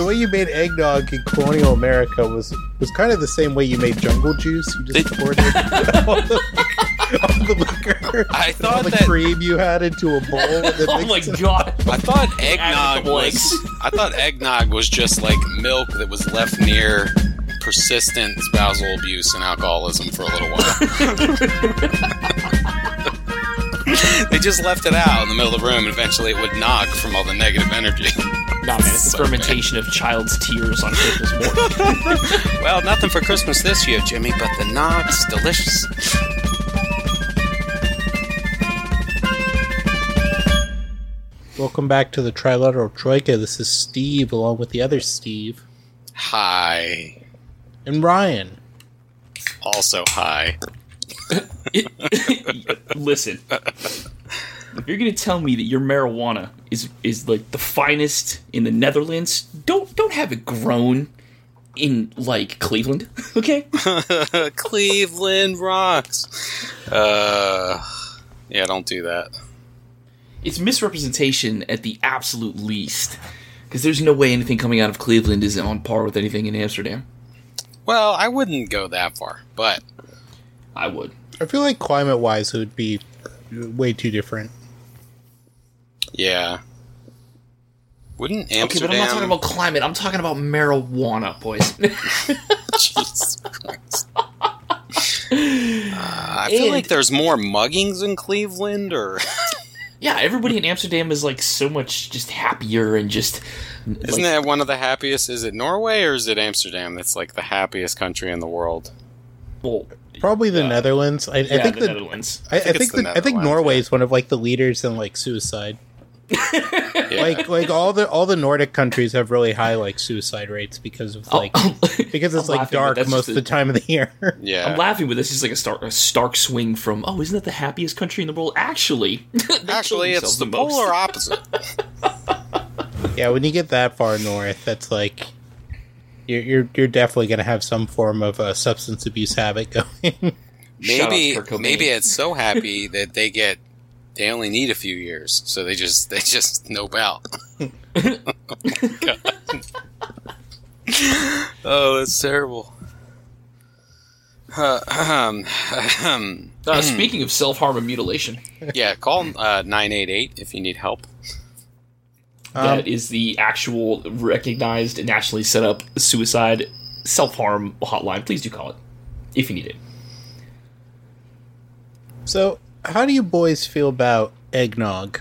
the way you made eggnog in colonial America was was kind of the same way you made jungle juice. You just poured it all the, all the liquor, I thought all the that- cream you had into a bowl. and then Oh my mixed it- god. I thought eggnog was. I thought eggnog was just like milk that was left near persistent spousal abuse and alcoholism for a little while. they just left it out in the middle of the room, and eventually it would nog from all the negative energy. Nah, man, it's a So bad. fermentation of child's tears on Christmas morning. Well, nothing for Christmas this year, Jimmy, but the nog's delicious. Welcome back to the Trilateral Troika. This is Steve, along with the other Steve Hi. and Ryan. Also hi. Listen, if you're gonna tell me that your marijuana is is like the finest in the Netherlands, don't don't have it grown in like Cleveland, okay? Cleveland rocks. Uh, yeah, don't do that. It's misrepresentation at the absolute least, because there's no way anything coming out of Cleveland is on par with anything in Amsterdam. Well, I wouldn't go that far, but I would. I feel like climate wise, it would be way too different. yeah. Wouldn't Okay, Amsterdam? but I'm not talking about climate. I'm talking about marijuana, boys. Jesus Christ. Uh, I feel And- like there's more muggings in Cleveland, or yeah, everybody in Amsterdam is like so much just happier and just. isn't like, that one of the happiest? Is it Norway or is it Amsterdam? That's like the happiest country in the world. well, Probably the Yeah. Netherlands. I, I think the the, Netherlands. I, I think think the the, I think Netherlands, Norway yeah. is one of like the leaders in like suicide. Yeah. Like like all the all the Nordic countries have really high like suicide rates because of like oh, because it's I'm like laughing, dark most of the time of the year. yeah. I'm laughing, but this is like a stark, a stark swing from oh, isn't that the happiest country in the world? Actually, Actually, it's themselves the polar opposite. yeah, when you get that far north, that's like you're you're, you're definitely going to have some form of uh, substance abuse habit going. Maybe maybe it's so happy that they get they only need a few years, so they just they just nope out. oh, that's terrible. Uh, um, ahem. Uh, speaking of self harm and mutilation, yeah, call uh, nine eight eight if you need help. Um, that is the actual recognized, nationally set up suicide self harm hotline. Please do call it if you need it. so, how do you boys feel about eggnog?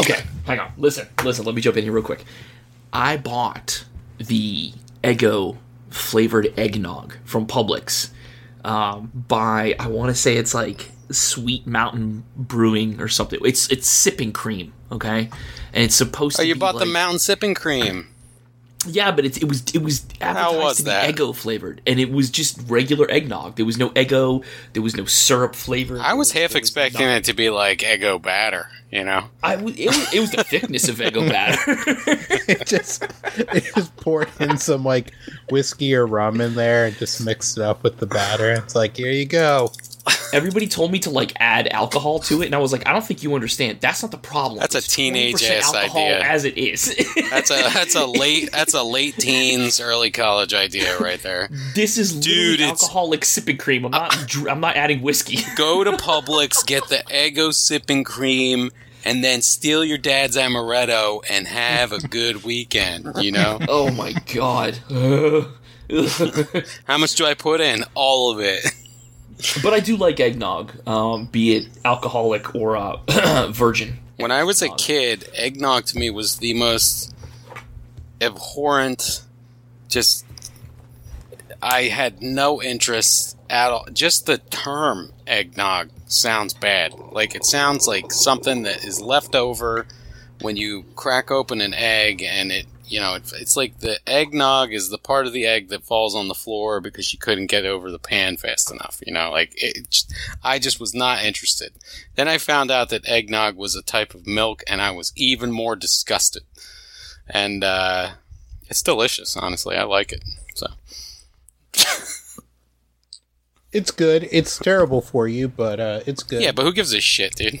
Okay, hang on. Listen, listen. Let me jump in here real quick. I bought the Eggo flavored eggnog from Publix um, by I want to say it's like Sweet Mountain Brewing or something. It's it's sipping cream, okay, and it's supposed to Oh, to. you be bought the mountain sipping cream. Yeah, but it, it was it was advertised was to be that? Eggo flavored, and it was just regular eggnog. There was no Eggo. There was no syrup flavor. I was There half expecting nothing. it to be like Eggo batter, you know. I was, it was it was the thickness of Eggo batter. it just it just poured in some like whiskey or rum in there and just mixed it up with the batter. It's like here you go. Everybody told me to like add alcohol to it, and I was like, I don't think you understand. That's not the problem. That's a It's teenage 20% ass alcohol idea. as it is. That's a that's a late that's a late teens, early college idea right there. this is Dude, alcoholic sipping cream. I'm not. Uh, dr- I'm not adding whiskey. Go to Publix, get the Eggo sipping cream, and then steal your dad's amaretto and have a good weekend. You know oh my god. how much do I put in? All of it. But I do like eggnog, um, be it alcoholic or uh, virgin. When I was a kid, eggnog to me was the most abhorrent. Just, I had no interest at all. Just the term eggnog sounds bad. Like it sounds like something that is left over when you crack open an egg, and it, you know, it, it's like the eggnog is the part of the egg that falls on the floor because you couldn't get over the pan fast enough. You know, like it. I just was not interested. Then I found out that eggnog was a type of milk, and I was even more disgusted. And uh, it's delicious, honestly. I like it. So It's good. It's terrible for you, but uh, it's good. yeah, but who gives a shit, dude?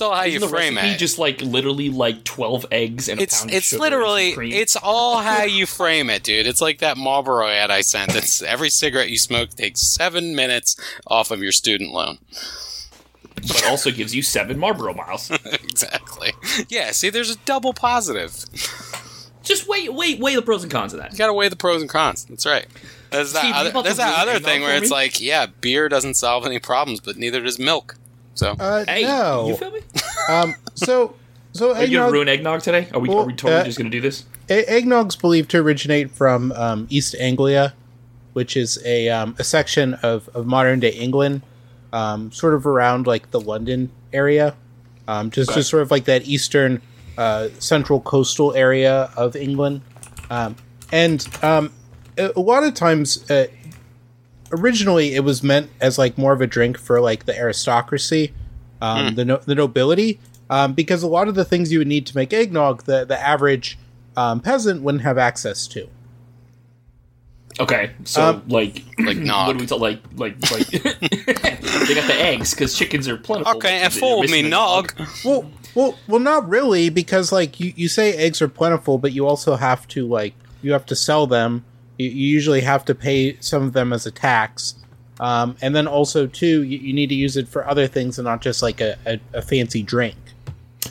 It's all how you Isn't the frame it. just like literally like twelve eggs and a it's pound of it's literally it's all how you frame it, dude. It's like that Marlboro ad I sent. It's every cigarette you smoke takes seven minutes off of your student loan. but also gives you seven Marlboro miles. exactly. Yeah. See, there's a double positive. Just wait, wait, weigh the pros and cons of that. You gotta weigh the pros and cons. That's right. There's that Steve, other, there's that other thing where it's me? like, yeah, beer doesn't solve any problems, but neither does milk. So Uh, Hey, no. you feel me? um, so, so Are you gonna eggnog, ruin eggnog today? Are we? Well, are we totally uh, just gonna do this? e- eggnog's believed to originate from um, East Anglia, which is a um, a section of, of modern day England, um, sort of around like the London area, um, just Okay. just sort of like that eastern uh, central coastal area of England, um, and um, a, a lot of times. Uh, originally it was meant as like more of a drink for like the aristocracy um, the, no- the nobility um, because a lot of the things you would need to make eggnog the, the average um, peasant wouldn't have access to Okay, so um, like, like what do we tell? Like, like, like, they got the eggs because chickens are plentiful. Okay, and They're fool missing me, the nog. well well well not really because like you, you say eggs are plentiful but you also have to like you have to sell them you, you usually have to pay some of them as a tax um, and then also too you, you need to use it for other things and not just like a, a, a fancy drink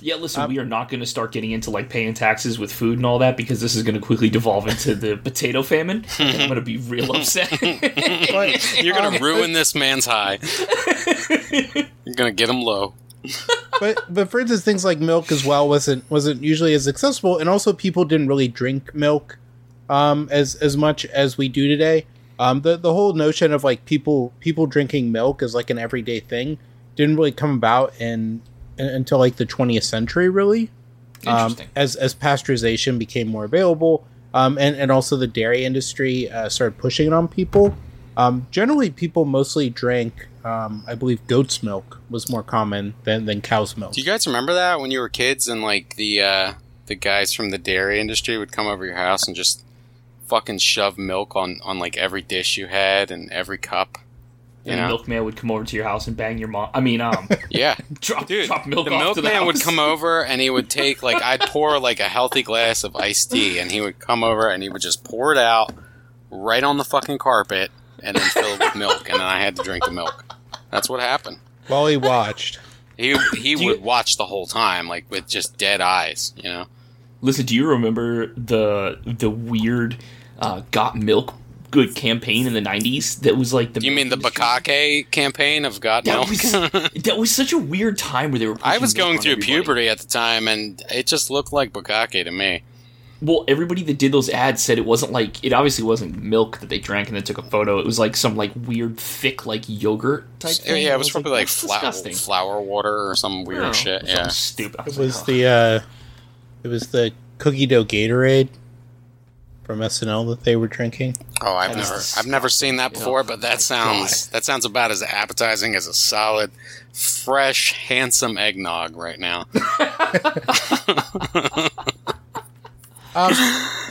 Yeah, listen, Um, we are not going to start getting into like paying taxes with food and all that because this is going to quickly devolve into the potato famine. I'm going to be real upset. but You're gonna um, ruin this man's high. You're gonna get him low. but but for instance, things like milk as well wasn't wasn't usually as accessible, and also people didn't really drink milk um, as as much as we do today. Um, the the whole notion of like people people drinking milk as like an everyday thing didn't really come about in, in until like the 20th century, really. Um, Interesting. as as pasteurization became more available, um, and and also the dairy industry uh, started pushing it on people. Um, generally, people mostly drank, um, I believe, goat's milk was more common than than cow's milk. Do you guys remember that when you were kids and like the uh, the guys from the dairy industry would come over your house and just fucking shove milk on on like every dish you had and every cup? You and the know? milkman would come over to your house and bang your mom. I mean, um, Yeah. drop, Dude, drop milk the off milkman would come over and he would take like I'd pour like a healthy glass of iced tea and he would come over and he would just pour it out right on the fucking carpet and then fill it with milk and then I had to drink the milk. That's what happened. While he watched, He he Do you- would watch the whole time like with just dead eyes, you know. Listen, do you remember the the weird uh, got milk good campaign in the '90s? That was like the You mean the milk? bukkake campaign of God That Milk? was that was such a weird time where they were. I was going through everybody. puberty at the time and it just looked like bukkake to me. Well, everybody that did those ads said it wasn't like it. Obviously, wasn't milk that they drank and then took a photo. It was like some like weird thick like yogurt type. thing. Yeah, it was probably like, "That's flour, flour water or some weird Oh, shit. Yeah. stupid. I it was, was like, the uh, it was the cookie dough Gatorade from SNL that they were drinking. Oh, I've That is never, I've never seen that before, Oh, but that oh, sounds, that sounds about as appetizing as a solid, fresh, handsome eggnog right now. Um,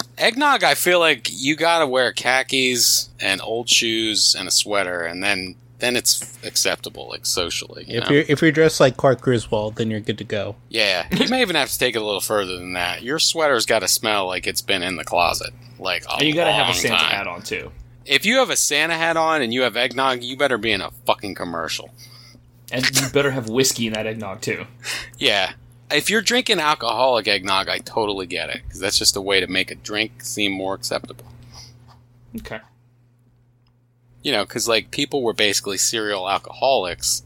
eggnog, I feel like you gotta wear khakis and old shoes and a sweater, and then, then it's acceptable, like socially. You if know? you're if you're dressed like Clark Griswold, then you're good to go. Yeah, you may even have to take it a little further than that. Your sweater's got to smell like it's been in the closet, like a and you gotta have a Santa time. hat on too. If you have a Santa hat on and you have eggnog, you better be in a fucking commercial. And you better have whiskey in that eggnog too. Yeah. If you're drinking alcoholic eggnog, I totally get it because that's just a way to make a drink seem more acceptable. Okay. You know, because like people were basically serial alcoholics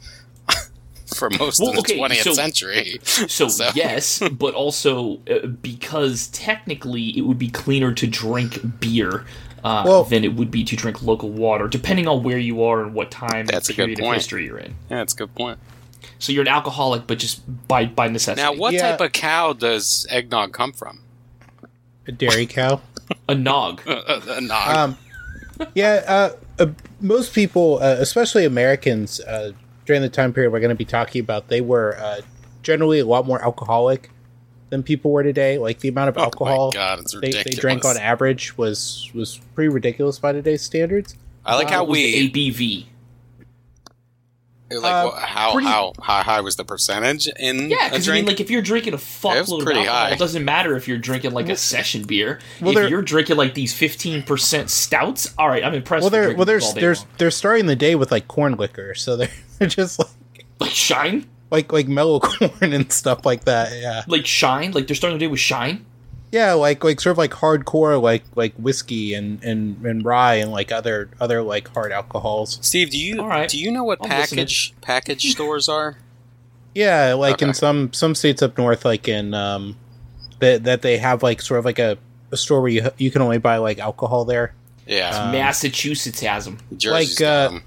for most Well, of the okay, 20th so- century. So, So- yes, but also uh, because technically it would be cleaner to drink beer uh, Well- than it would be to drink local water, depending on where you are and what time That's a good period of point. history you're in. Yeah, that's a good point. So you're an alcoholic, but just by by necessity. Now, what Yeah. type of cow does eggnog come from? A dairy cow. a nog. a nog. Um, yeah, uh, uh, most people, uh, especially Americans, uh, during the time period we're going to be talking about, they were uh, generally a lot more alcoholic than people were today. Like the amount of Oh alcohol God, they, they drank on average was was pretty ridiculous by today's standards. I like how we the ABV. Like Uh, wha- how pretty- how how high was the percentage in Yeah, a because I mean, like if you're drinking a fuckload of pretty alcohol, high. it doesn't matter if you're drinking like a session beer. well, if they're- you're drinking like these 15% stouts, all right, I'm impressed. well, they're well, they're these all day they're long. they're starting the day with like corn liquor, so they're, they're just like like shine, like like mellow corn and stuff like that. Yeah, like shine, like they're starting the day with shine. Yeah, like like sort of like hardcore like like whiskey and and and rye and like other other like hard alcohols. Steve, do you All right. do you know what I'm listening. package package stores are? Yeah, like in some some states up north, like in um, that that they have like sort of like a, a store where you you can only buy like alcohol there. Yeah, Um, Massachusetts has them. Jersey's like, got uh, 'em.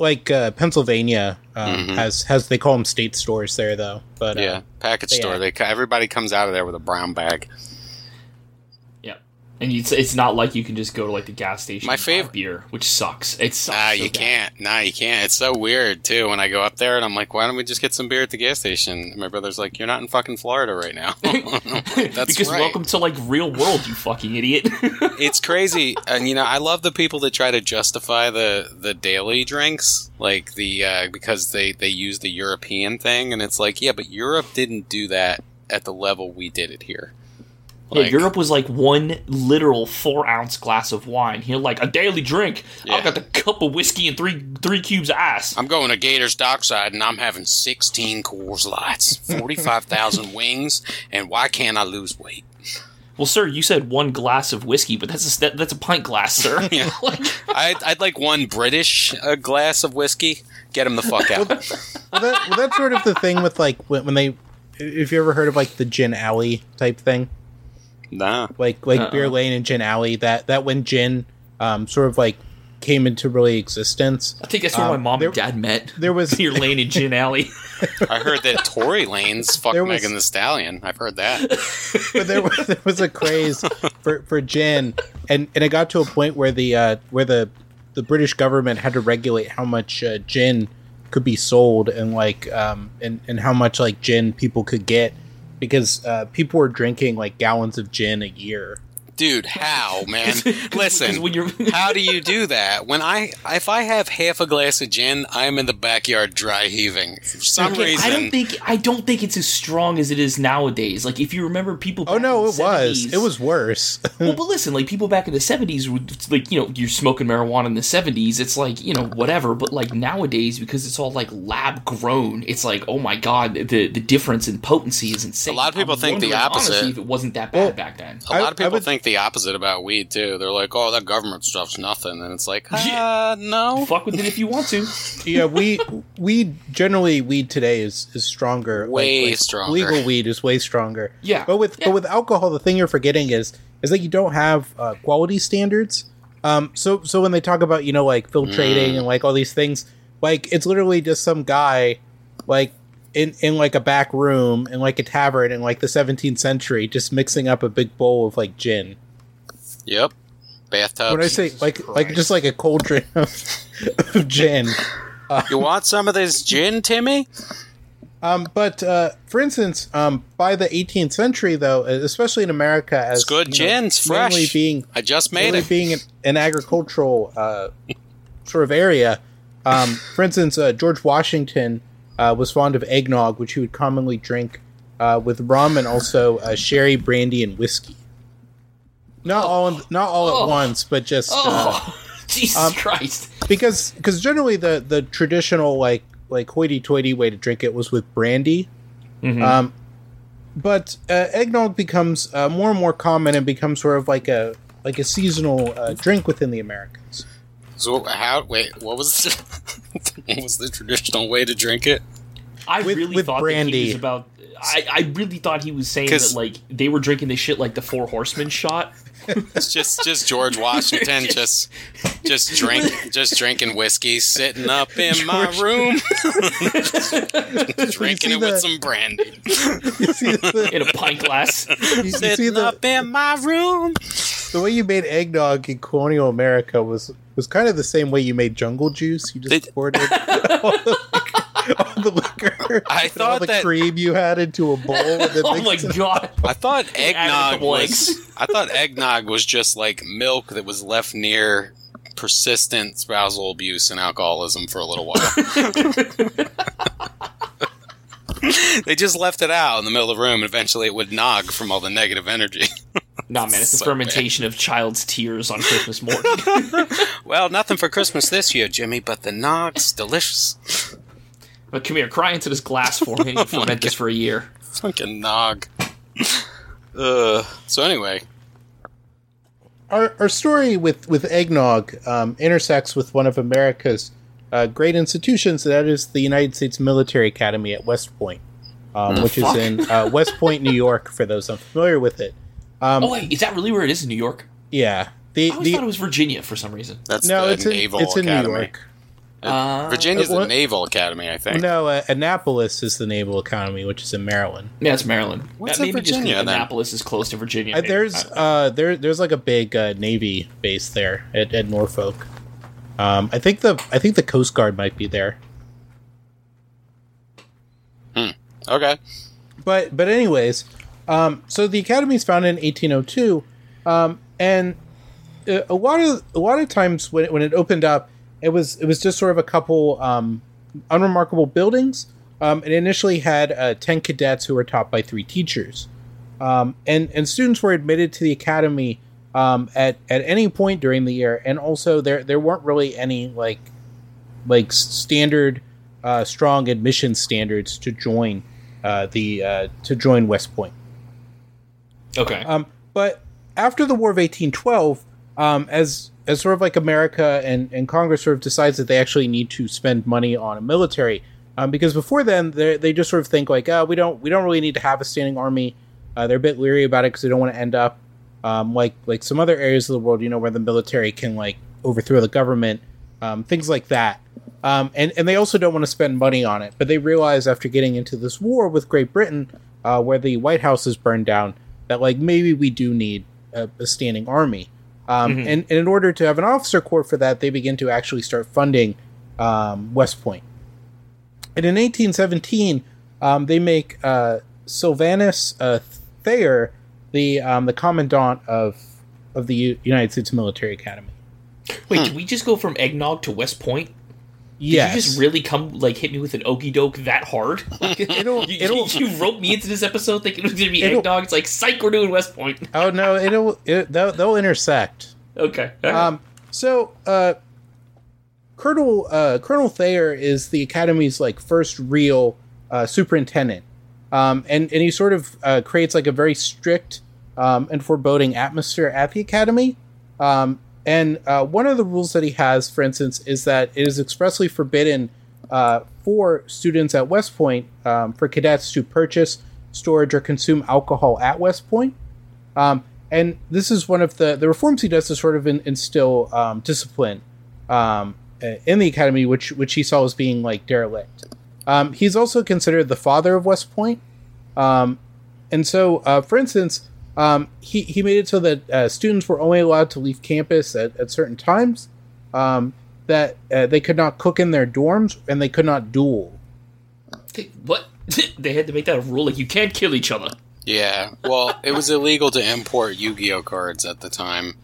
Like uh, Pennsylvania um, Mhm. has has they call them state stores there though. But uh, yeah, package yeah. store. They everybody comes out of there with a brown bag. And it's it's not like you can just go to like the gas station. My favorite beer, which sucks. It sucks. Nah, so you bad. can't. Nah, you can't. It's so weird too. When I go up there and I'm like, why don't we just get some beer at the gas station? My brother's like, you're not in fucking Florida right now. That's because right. welcome to like real world, you fucking idiot. it's crazy, and you know, I love the people that try to justify the the daily drinks, like the uh, because they they use the European thing, and it's like, yeah, but Europe didn't do that at the level we did it here. Yeah, Europe was like one literal four ounce glass of wine. Here, like a daily drink. Yeah. I've got the cup of whiskey and three three cubes of ice. I'm going to Gators Dockside and I'm having 16 Coors Lights, 45,000 wings, and why can't I lose weight? Well, sir, you said one glass of whiskey, but that's a that, that's a pint glass, sir. Yeah. Like, I'd, I'd like one British uh, glass of whiskey. Get him the fuck out. well, that, well, that's sort of the thing with like when, when they. If you ever heard of like the gin alley type thing, nah. like like Uh-uh. beer lane and gin alley, that that when gin um sort of like came into really existence, I think that's where Um, my mom there- and dad met. there was- Beer Lane and Gin Alley. I heard that Tory Lanez fucked was- Megan Thee Stallion. I've heard that. but there was there was a craze for, for gin, and, and it got to a point where the uh, where the the British government had to regulate how much uh, gin could be sold and like um and, and how much like gin people could get because uh, people were drinking like gallons of gin a year. Dude, how, man? Listen, when you're how do you do that? When I if I have half a glass of gin, I'm in the backyard dry heaving. For some Okay, reason, I don't think I don't think it's as strong as it is nowadays. Like if you remember people. Oh no, in it the was it was worse. well, but listen, like people back in the seventies would like you know you're smoking marijuana in the seventies. It's like you know whatever, but like nowadays because it's all like lab grown, it's like oh my god, the the difference in potency is insane. A lot of people I'm think the opposite. Honestly, if it wasn't that bad Well, back then. a lot I- of people I would- think the opposite about weed too. They're like, "Oh, that government stuff's nothing," and it's like, Yeah. uh, no. Fuck with it if you want to. yeah, we weed generally weed today is is stronger. like- Way like, stronger. Legal weed is way stronger. Yeah, But with yeah. but with alcohol, the thing you're forgetting is is that you don't have uh, quality standards. Um, so so when they talk about you know like filtrating Mm. and like all these things, like it's literally just some guy, like in in like a back room in like a tavern in like the 17th century, just mixing up a big bowl of like gin. Yep. Bathtub. when I say like like just like a cauldron of, of gin. you want some of this gin, Timmy? Um, but uh, for instance, um, by the 18th century, though, especially in America, as It's good you know, gin. It's fresh. being I just made it. being an, an agricultural uh, sort of area. Um, for instance, uh, George Washington uh, was fond of eggnog, which he would commonly drink uh, with rum and also uh, sherry, brandy, and whiskey. Not all, in, not all Oh. at once, but just uh, Oh, Jesus Um, Christ! because because generally the the traditional like like hoity-toity way to drink it was with brandy. Mhm. Um, but uh, eggnog becomes uh, more and more common and becomes sort of like a like a seasonal uh, drink within the Americans. So how? Wait, what was the, was the traditional way to drink it? I with- really with thought that brandy. he was about. I, I really thought he was saying that like they were drinking this shit like the Four Horsemen shot. It's just just George Washington just just drink just drinking whiskey, sitting up in my room, drinking see it with some brandy, You see the, in a pint glass. you, you see sitting the, up in my room. the way you made eggnog in colonial America was was kind of the same way you made jungle juice. You just Did- poured it, all the liquor, all the liquor I and all thought the that- cream you had into a bowl. And oh my mixed it- god! I thought eggnog was. I thought eggnog was just like milk that was left near persistent spousal abuse and alcoholism for a little while. they just left it out in the middle of the room, and eventually it would nog from all the negative energy. Nah, man, it's the So fermentation of child's tears on Christmas morning. well, nothing for Christmas this year, Jimmy, but the nog's delicious. but come here, cry into this glass for me. and ferment this for a year. Fucking nog. Uh, so anyway, our, our story with with eggnog um, intersects with one of America's uh, great institutions, and that is the United States Military Academy at West Point, um, which fuck? is in uh, West Point, New York. For those unfamiliar with it, um, Oh wait, is that really where it is in New York? yeah, the I always the thought it was Virginia for some reason. that's no, the it's in Naval it's in New York. Uh, Virginia's Uh, the? Naval Academy, I think. No, uh, Annapolis is the Naval Academy, which is in Maryland. Yeah, it's Maryland. What's Uh, maybe Virginia, then? Annapolis is close to Virginia. Uh, there's uh, there there's like a big uh, Navy base there at, at Norfolk. Um, I think the I think the Coast Guard might be there. Hmm. Okay. but but anyways, um, so the academy is founded in 1802, um, and uh, a lot of a lot of times when it, when it opened up, it was it was just sort of a couple um, unremarkable buildings. Um, it initially had uh, ten cadets who were taught by three teachers, um, and and students were admitted to the academy um, at at any point during the year, and also there there weren't really any like like standard uh, strong admission standards to join uh, the uh, to join West Point. Okay. Um, but after the War of 1812, um, as as sort of like America and, and Congress sort of decides that they actually need to spend money on a military, um, because before then they they just sort of think like, oh, we don't we don't really need to have a standing army. Uh, they're a bit leery about it because they don't want to end up um, like like some other areas of the world, you know, where the military can like overthrow the government, um, things like that. Um, and and they also don't want to spend money on it, but they realize after getting into this war with Great Britain, uh, where the White House is burned down, that like maybe we do need a, a standing army. Um, Mhm. and, and in order to have an officer corps for that, they begin to actually start funding um, West Point. And in 1817, um, they make uh, Sylvanus uh, Thayer the um, the commandant of of the U- United States Military Academy. Wait, did we just go from eggnog to West Point? Did you just really come like hit me with an okey doke that hard? Like, It'll- you, it'll- you roped me into this episode thinking it was gonna be eggnog. It's like psych, we're doing West Point. oh no, it'll it, they'll, they'll intersect. Okay. Um, so uh, Colonel uh, Colonel Thayer is the academy's like first real uh, superintendent, um, and and he sort of uh, creates like a very strict um, and foreboding atmosphere at the academy. Um, and uh, one of the rules that he has, for instance, is that it is expressly forbidden uh, for students at West Point um, for cadets to purchase, storage, or consume alcohol at West Point. Um, and this is one of the the reforms he does to sort of in, instill um, discipline um, in the academy, which which he saw as being like derelict. Um, he's also considered the father of West Point, um, and so, uh, for instance, um, he he made it so that uh, students were only allowed to leave campus at, at certain times. Um, that uh, they could not cook in their dorms and they could not duel. what? they had to make that a rule. Like you can't kill each other. Yeah. Well, it was illegal to import Yu-Gi-Oh cards at the time.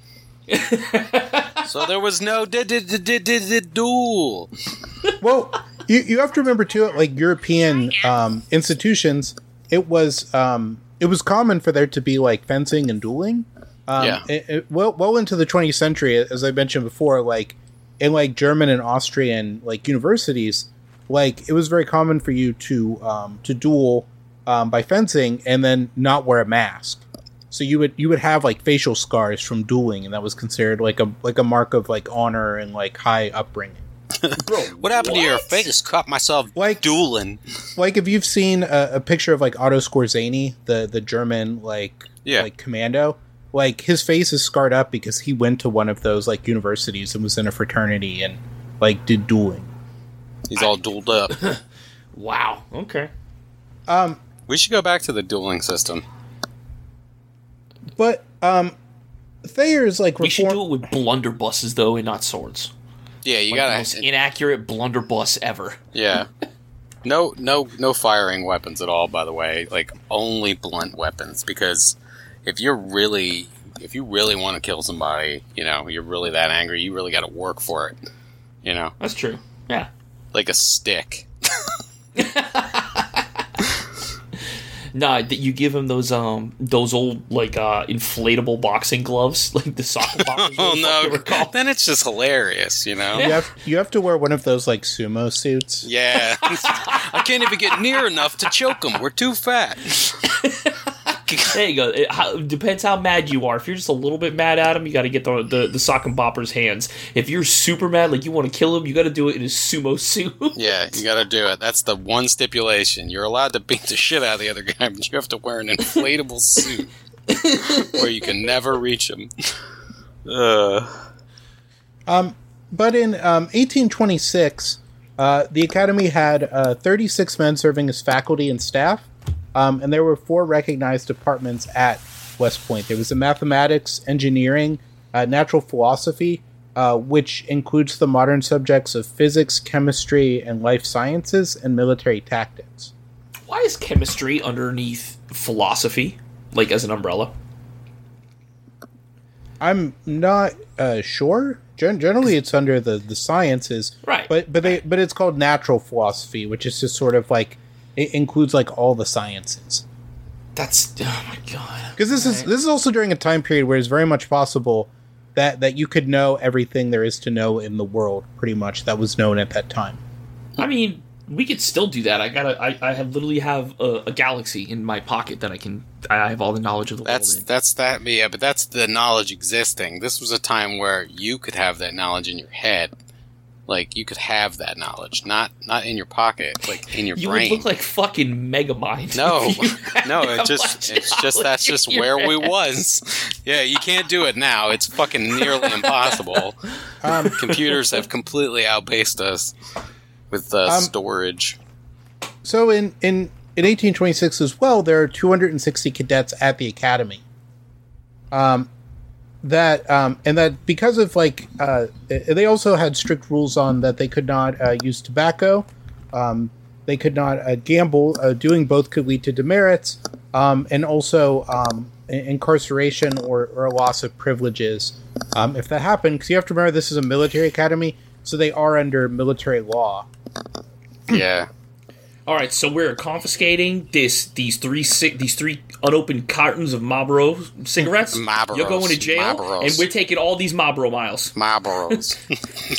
so there was no di- di- di- di- di- di- duel. well, you, you have to remember too, like European um, institutions, it was um, it was common for there to be like fencing and dueling. Um, Yeah. it- it- well, well into the 20th century, as I mentioned before, like in like German and Austrian like universities, like it was very common for you to um, to duel um, by fencing and then not wear a mask. So you would you would have like facial scars from dueling, and that was considered like a like a mark of like honor and like high upbringing. Bro, What happened to your what? face? Caught myself Like- dueling. like if you've seen a, a picture of like Otto Skorzeny, the the German like Yeah. like commando, like his face is scarred up because he went to one of those like universities and was in a fraternity and like did dueling. He's all dueled up. Wow. Okay. Um, We should go back to the dueling system. but um, Thayer's like We should do it with blunderbusses though, and not swords. Yeah, you Like the most inaccurate blunderbuss ever. Yeah. No, no, no firing weapons at all. By the way, like only blunt weapons. Because if you're really if you really want to kill somebody, you know, you're really that angry, you really got to work for it. You know, That's true. Yeah. like a stick. Nah, that you give him those um those old like uh inflatable boxing gloves, like the soccer boxers. Oh whatever the fuck they no! were. Then it's just hilarious, you know. You have you have to wear one of those like sumo suits. Yeah, I can't even get near enough to choke them. We're too fat. There you go. It how, depends how mad you are. If you're just a little bit mad at him, you got to get the, the the sock and bopper's hands. If you're super mad, like you want to kill him, you got to do it in a sumo suit. Yeah, you got to do it. That's the one stipulation. You're allowed to beat the shit out of the other guy, but you have to wear an inflatable suit where you can never reach him. Uh, Um, But in um, 1826, uh, the academy had uh, 36 men serving as faculty and staff, um, and there were four recognized departments at West Point. There was the mathematics, engineering, uh, natural philosophy, uh, which includes the modern subjects of physics, chemistry, and life sciences, and military tactics. Why is chemistry underneath philosophy, like as an umbrella? I'm not uh, sure. Gen- generally, it's under the, the sciences, Right. But but they but it's called natural philosophy, which is just sort of like it includes like all the sciences. That's oh my god. Because this is this is also during a time period where it's very much possible that that you could know everything there is to know in the world, pretty much that was known at that time. I mean, we could still do that. I gotta. I, I have literally have a, a galaxy in my pocket that I can. I have all the knowledge of the that's world in. that's that. Yeah, but that's the knowledge existing. This was a time where you could have that knowledge in your head. Like you could have that knowledge, not not in your pocket, like in your You brain. would look like fucking Megamind. No, if you had no, that it just it's just that's just where your we was. Yeah, you can't do it now. It's fucking nearly impossible. Um, Computers have completely outpaced us with uh, Um, storage. so in in in 1826 as well, there are 260 cadets at the academy. Um, that um, and that because of like uh, they also had strict rules on that they could not uh, use tobacco, um, they could not uh, gamble. Uh, doing both could lead to demerits, um, and also um, incarceration or, or a loss of privileges um, if that happened. Because you have to remember this is a military academy, so they are under military law. Yeah, All right, so we're confiscating this these three these three unopened cartons of Marlboro cigarettes. Marlboros, You're going to jail, Marlboros. and we're taking all these Marlboro miles. Marlboros.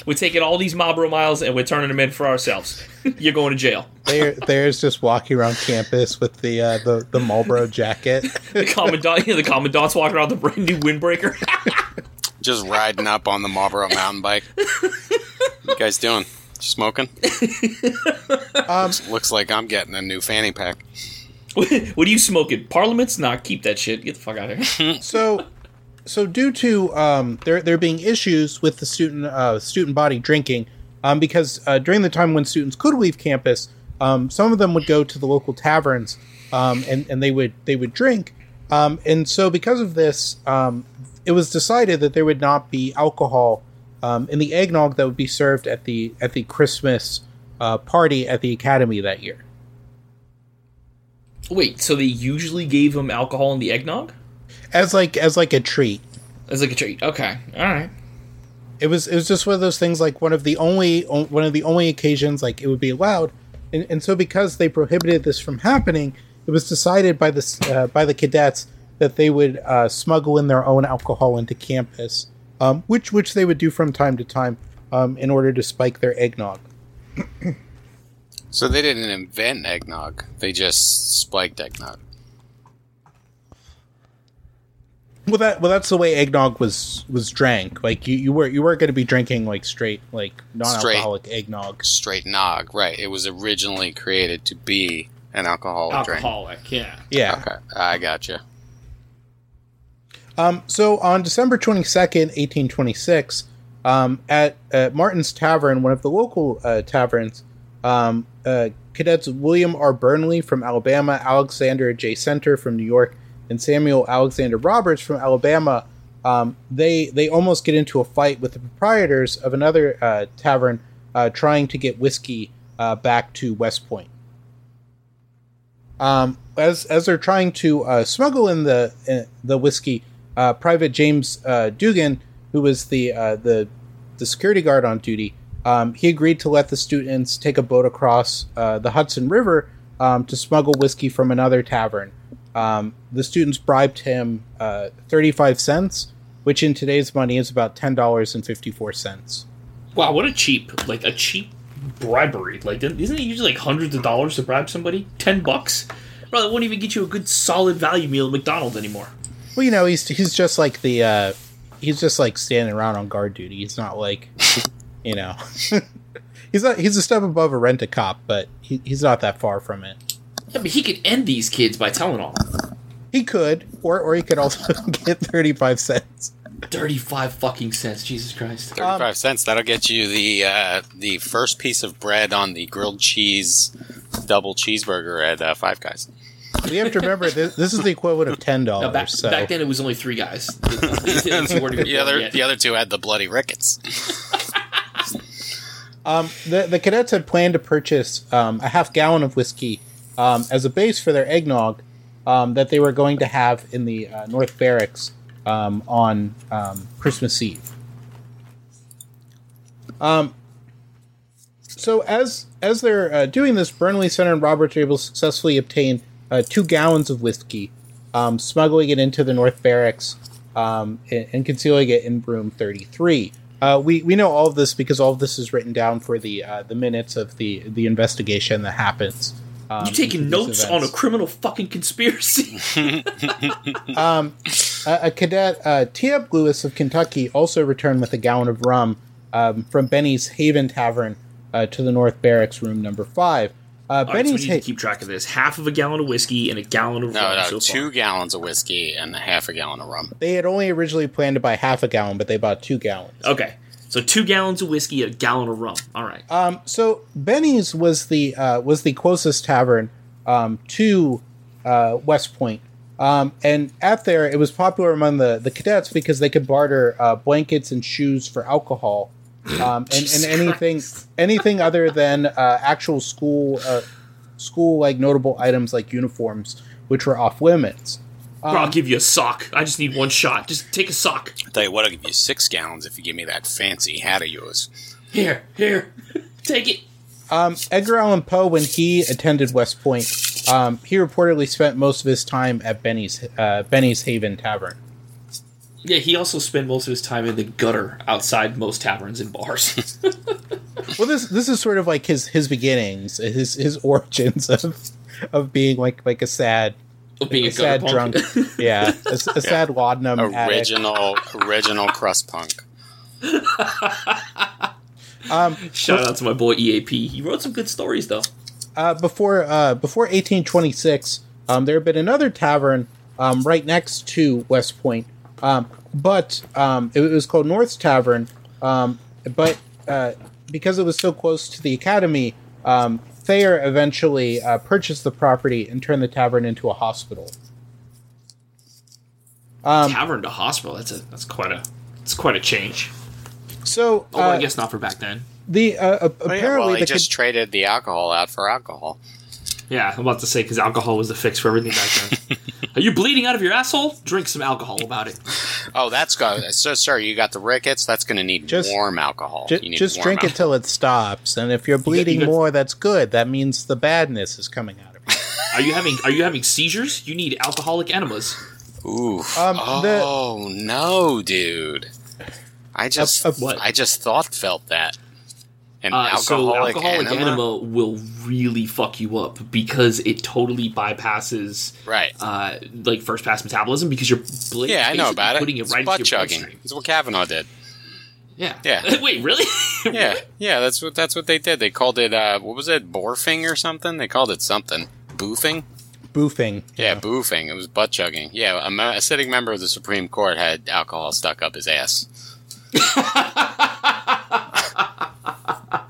We're taking all these Marlboro miles, and we're turning them in for ourselves. You're going to jail. There, there's just walking around campus with the uh, the the Marlboro jacket. The commandant, yeah, the commandant's walking around the brand new windbreaker. Just riding up on the Marlboro mountain bike. you guys doing? Smoking? Um, Looks like I'm getting a new fanny pack. what are you smoking? Parliaments? Nah, keep that shit. Get the fuck out of here. so, so due to um, there there being issues with the student uh, student body drinking, um, because uh, during the time when students could leave campus, um, some of them would go to the local taverns, um, and and they would they would drink, um, and so because of this, um, it was decided that there would not be alcohol um, in the eggnog that would be served at the at the Christmas uh, party at the academy that year. Wait, so they usually gave him alcohol in the eggnog? As like as like a treat. As like a treat. Okay, all right. it was it was just one of those things like one of the only one of the only occasions like it would be allowed and, and so because they prohibited this from happening it was decided by the uh, by the cadets that they would uh, smuggle in their own alcohol into campus um, which which they would do from time to time um, in order to spike their eggnog So they didn't invent eggnog; they just spiked eggnog. well that well that's the way eggnog was was drank like you, you were you weren't going to be drinking like straight like non-alcoholic eggnog Straight nog, right? It was originally created to be an alcoholic drink. Alcoholic, yeah. yeah Okay, I gotcha. Um, so on December 22nd, 1826, um, at, at Martin's Tavern, one of the local uh, taverns, um, uh, cadets William R. Burnley from Alabama, Alexander J. Center from New York, and Samuel Alexander Roberts from Alabama, um, they they almost get into a fight with the proprietors of another uh, tavern uh, trying to get whiskey uh, back to West Point. Um, as as they're trying to uh, smuggle in the uh, the whiskey, uh, Private James uh, Dugan, who was the uh, the the security guard on duty, um, he agreed to let the students take a boat across uh, the Hudson River um, to smuggle whiskey from another tavern. Um, the students bribed him uh, 35 cents, which in today's money is about $10.54. Wow, what a cheap, like a cheap bribery. Like, isn't it usually like hundreds of dollars to bribe somebody? Ten bucks? Bro, that won't even get you a good solid value meal at McDonald's anymore. Well, you know, he's he's just like the uh, he's just like standing around on guard duty. He's not like, you know, he's not he's a step above a rent a cop, but he, he's not that far from it. Yeah, but he could end these kids by telling on them. He could, or or he could also get thirty five cents. Thirty-five fucking cents, Jesus Christ! Thirty-five cents. That'll get you the uh, the first piece of bread on the grilled cheese double cheeseburger at uh, Five Guys. We have to remember this, this is the equivalent of ten dollars. No, back, so. back then, it was only three guys. The other the other two had the bloody rickets. um, the the cadets had planned to purchase um, a half gallon of whiskey um, as a base for their eggnog um, that they were going to have in the uh, North Barracks um, on um, Christmas Eve. Um, so as as they're uh, doing this, Burnley Center and Roberts are able to successfully obtain uh, two gallons of whiskey, um, smuggling it into the North Barracks um, and, and, concealing it in room 33. Uh, we we know all of this because all of this is written down for the uh, the minutes of the the investigation that happens. Um, you taking notes on a criminal fucking conspiracy? um, a, a, cadet, uh, T.F. Lewis of Kentucky, also returned with a gallon of rum um, from Benny's Haven Tavern uh, to the North Barracks, room number five. Uh, Benny's right, so we need to keep track of this: half of a gallon of whiskey and a gallon of no, rum. No, so two far. gallons of whiskey and half a gallon of rum. They had only originally planned to buy half a gallon, but they bought two gallons. Okay, so two gallons of whiskey, a gallon of rum. All right. Um, so Benny's was the uh, was the closest tavern um, to uh, West Point, um, and at there it was popular among the the cadets because they could barter uh, blankets and shoes for alcohol, um, and, and anything anything other than uh, actual school uh, school like notable items like uniforms, which were off limits. Bro, I'll give you a sock. I just need one shot. Just take a sock. I'll tell you what, I'll give you six gallons if you give me that fancy hat of yours. Here, here, take it. Um, Edgar Allan Poe, when he attended West Point, um, he reportedly spent most of his time at Benny's uh, Benny's Haven Tavern. Yeah, he also spent most of his time in the gutter outside most taverns and bars. well, this this is sort of like his his beginnings, his his origins of of being like like a sad of being a, a sad punk. drunk, yeah, a, a yeah. sad laudanum original addict. original crust punk. um, Shout out to my boy EAP. He wrote some good stories though. Uh, before uh, before 1826, um, there had been another tavern um, right next to West Point, um, but um, it was called North's Tavern. Um, but uh, because it was so close to the academy, um, Thayer eventually uh, purchased the property and turned the tavern into a hospital. tavern to hospital. That's a that's quite a it's quite a change. So, oh, I guess not for back then. The uh, apparently oh, yeah, well, the they just traded the alcohol out for alcohol. Yeah, I'm about to say because alcohol was the fix for everything back then. Are you bleeding out of your asshole? Drink some alcohol about it. Oh, that's good. So, sir, you got the rickets. That's going to need just, warm alcohol. Ju- just drink alcohol. it till it stops, and if you're bleeding you got, you got, more, that's good. That means the badness is coming out of you. Are you having Are you having seizures? You need alcoholic enemas. Ooh. Um, oh the, no, dude. I just uh, uh, I just thought felt that. An uh, alcoholic, so alcoholic enema? enema? will really fuck you up because it totally bypasses right uh, like first pass metabolism because you're bl- yeah I know about putting it, it right butt into your chugging. bloodstream. It's what Kavanaugh did. Yeah. Yeah. Wait, really? yeah. Yeah. That's what that's what they did. They called it uh, what was it? Borfing or something? They called it something. Boofing. Boofing. Yeah, yeah. boofing. It was butt chugging. Yeah, a, a sitting member of the Supreme Court had alcohol stuck up his ass.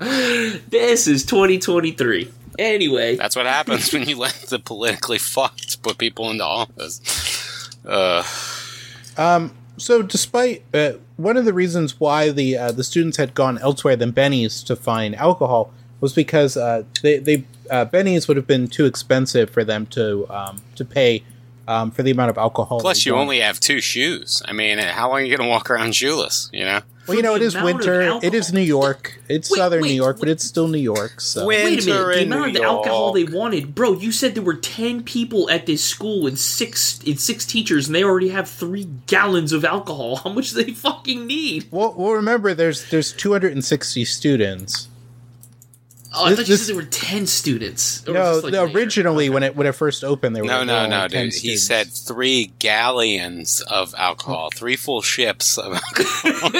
this is 2023. Anyway, that's what happens when you let the politically fucked put people into office. Uh. Um. So, despite uh, one of the reasons why the uh, the students had gone elsewhere than Benny's to find alcohol was because uh, they they uh, Benny's would have been too expensive for them to um, to pay um, for the amount of alcohol. Plus, they you drank. only have two shoes. I mean, how long are you going to walk around shoeless? You know, Well, you know, it is winter. It is New York. It's Wait, southern wait, New York, wait. but it's still New York. So Wait. Wait a minute. Winter The in amount of the alcohol they wanted, bro. You said there were ten people at this school and six and six teachers, and they already have three gallons of alcohol. How much do they fucking need? well, well, remember, there's there's 260 students. Oh, I This- thought you said there were ten students. No, like, the, later? originally when it when it first opened, there were no, there no, no, only 10 dude. He said three galleons of alcohol, three full ships of alcohol.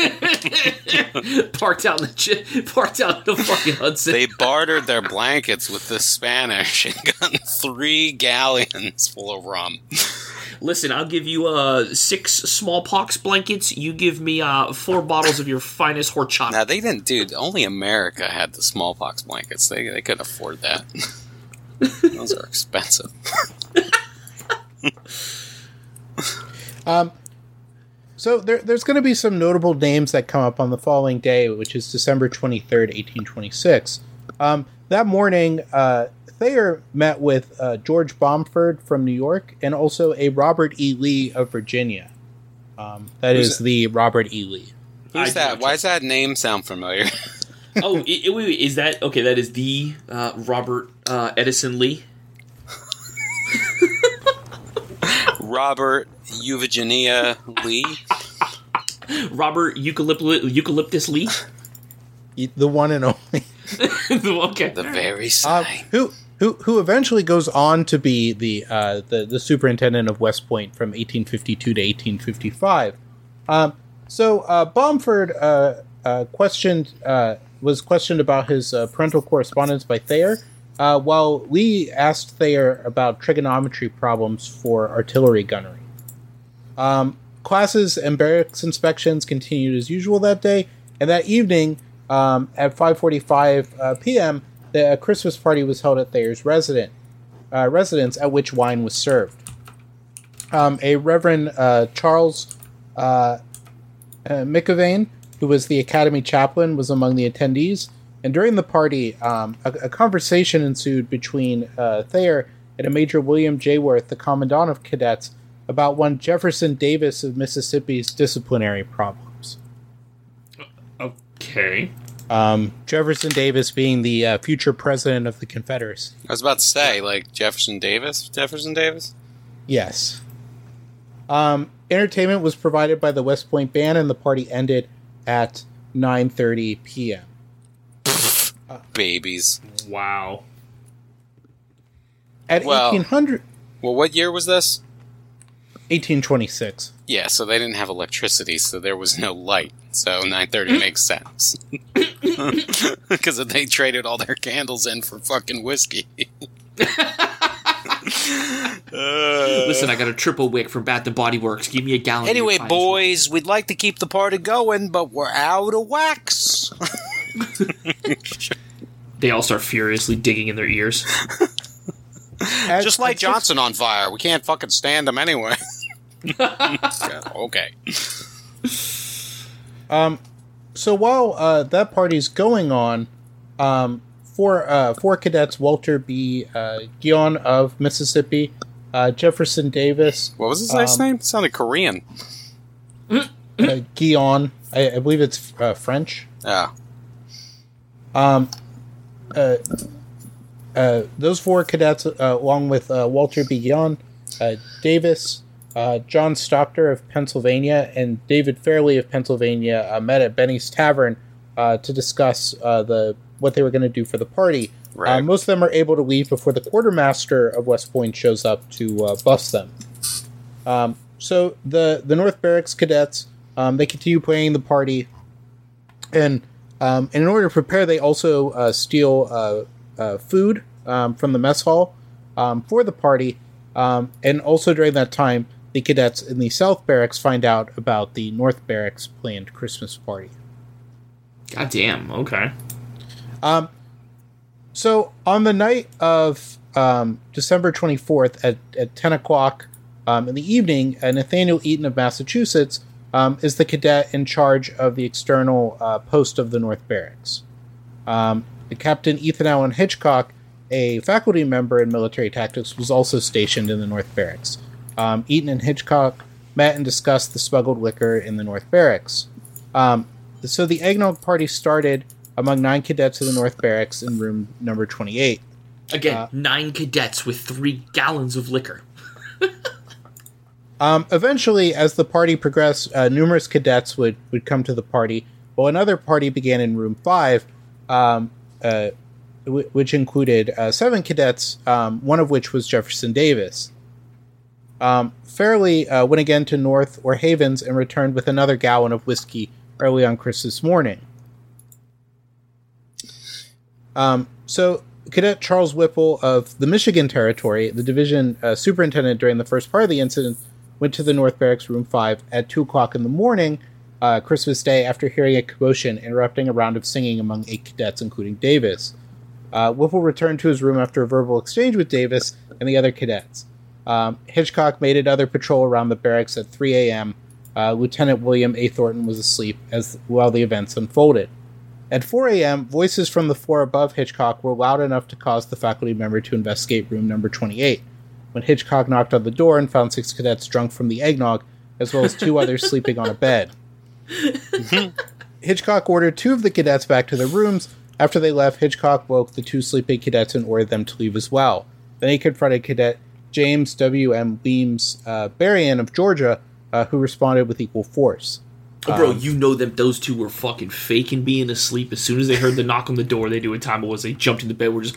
parked out in the chi- parked out the fucking Hudson. they bartered their blankets with the Spanish and gotten three galleons full of rum. Listen, I'll give you uh six smallpox blankets. You give me uh four bottles of your finest horchata. Now they didn't, dude. Only America had the smallpox blankets. They they couldn't afford that. Those are expensive. um, So there, there's going to be some notable names that come up on the following day, which is December 23rd, 1826. Um, that morning, uh, Thayer met with uh, George Bomford from New York and also a Robert E. Lee of Virginia. Um, that Who's is that? the Robert E. Lee. Who's I that? Why does that name sound familiar? oh, i i- wait, wait, is that okay? That is the uh, Robert uh, Edison Lee. Robert Eugenia Lee. Robert Eucalyptus, Eucalyptus Lee. The one and only. okay. The very Uh, same. who who who eventually goes on to be the uh, the the superintendent of West Point from 1852 to 1855. Um, so uh, Bomford uh, uh, questioned uh, was questioned about his uh, parental correspondence by Thayer, while Lee asked Thayer about trigonometry problems for artillery gunnery. Um, classes and barracks inspections continued as usual that day, and that evening um, at 5:45 uh, p.m., the a Christmas party was held at Thayer's resident uh, residence, at which wine was served. Um, a Reverend uh, Charles uh, uh, McIlvaine, who was the academy chaplain, was among the attendees. And during the party, um, a, a conversation ensued between uh, Thayer and a Major William J. Worth, the commandant of cadets, about one Jefferson Davis of Mississippi's disciplinary problems. Okay. Um, Jefferson Davis being the uh, future president of the Confederacy. I was about to say, like Jefferson Davis. Jefferson Davis. Yes. Um, entertainment was provided by the West Point Band, and the party ended at 9:30 p.m. Babies. Wow. At Well- 1800, Well, what year was this? 1826. Yeah, so they didn't have electricity, so there was no light. So 9:30 makes sense. Because they traded all their candles in for fucking whiskey. Uh, Listen, I got a triple wick from Bath and Body Works. Give me a gallon. Anyway, finest boys, we'd like to keep the party going, but we're out of wax. They all start furiously digging in their ears. At- Just light at six- Johnson on fire. We can't fucking stand him anyway. Okay. Um, so while uh, that party's going on, um, four uh, four cadets: Walter B. Uh, Guion of Mississippi, uh, Jefferson Davis, What was his last Um, name? It sounded Korean. uh, Guion. I, I believe it's uh, French. Yeah. Um, uh, uh, those four cadets, uh, along with uh, Walter B. Guion, uh, Davis, uh, John Stockter of Pennsylvania, and David Fairley of Pennsylvania, uh, met at Benny's Tavern uh, to discuss uh, the what they were going to do for the party. Right. Uh, most of them are able to leave before the quartermaster of West Point shows up to uh, bust them. Um, so the the North Barracks cadets um, they continue playing the party, and um, and in order to prepare, they also uh, steal uh, uh, food um, from the mess hall um, for the party. Um, and also during that time, the cadets in the South Barracks find out about the North Barracks planned Christmas party. God damn. Okay. Um, so on the night of um, December 24th at, at 10 o'clock um, in the evening, uh, Nathaniel Eaton of Massachusetts um, is the cadet in charge of the external uh, post of the North Barracks. Um, the Captain Ethan Allen Hitchcock, a faculty member in military tactics, was also stationed in the North Barracks. Um, Eaton and Hitchcock met and discussed the smuggled liquor in the North Barracks. Um, so the eggnog party started among nine cadets in the North Barracks in room number 28. Again, Uh, nine cadets with three gallons of liquor. Um, eventually, as the party progressed, uh, numerous cadets would, would come to the party, while another party began in room five, um, uh, w- which included uh, seven cadets, um, one of which was Jefferson Davis. Um, Fairley uh, went again to North or Havens and returned with another gallon of whiskey early on Christmas morning. Um, so, Cadet Charles Whipple of the Michigan Territory, the division uh, superintendent during the first part of the incident, went to the North Barracks Room 5 at 2 o'clock in the morning, uh, Christmas Day, after hearing a commotion interrupting a round of singing among eight cadets, including Davis. Uh, Whipple returned to his room after a verbal exchange with Davis and the other cadets. Um, Hitchcock made another patrol around the barracks at 3 a.m. Uh, Lieutenant William A. Thornton was asleep as while the events unfolded. At 4 a.m., voices from the floor above Hitchcock were loud enough to cause the faculty member to investigate room number 28. When Hitchcock knocked on the door and found six cadets drunk from the eggnog, as well as two others sleeping on a bed. Hitchcock ordered two of the cadets back to their rooms. After they left, Hitchcock woke the two sleeping cadets and ordered them to leave as well. Then he confronted Cadet James W. M. Weems uh, Berrien of Georgia, uh, who responded with equal force. Oh, bro, you know them. Those two were fucking faking being asleep. As soon as they heard the knock on the door, they knew what time it was. They jumped into bed. We're just,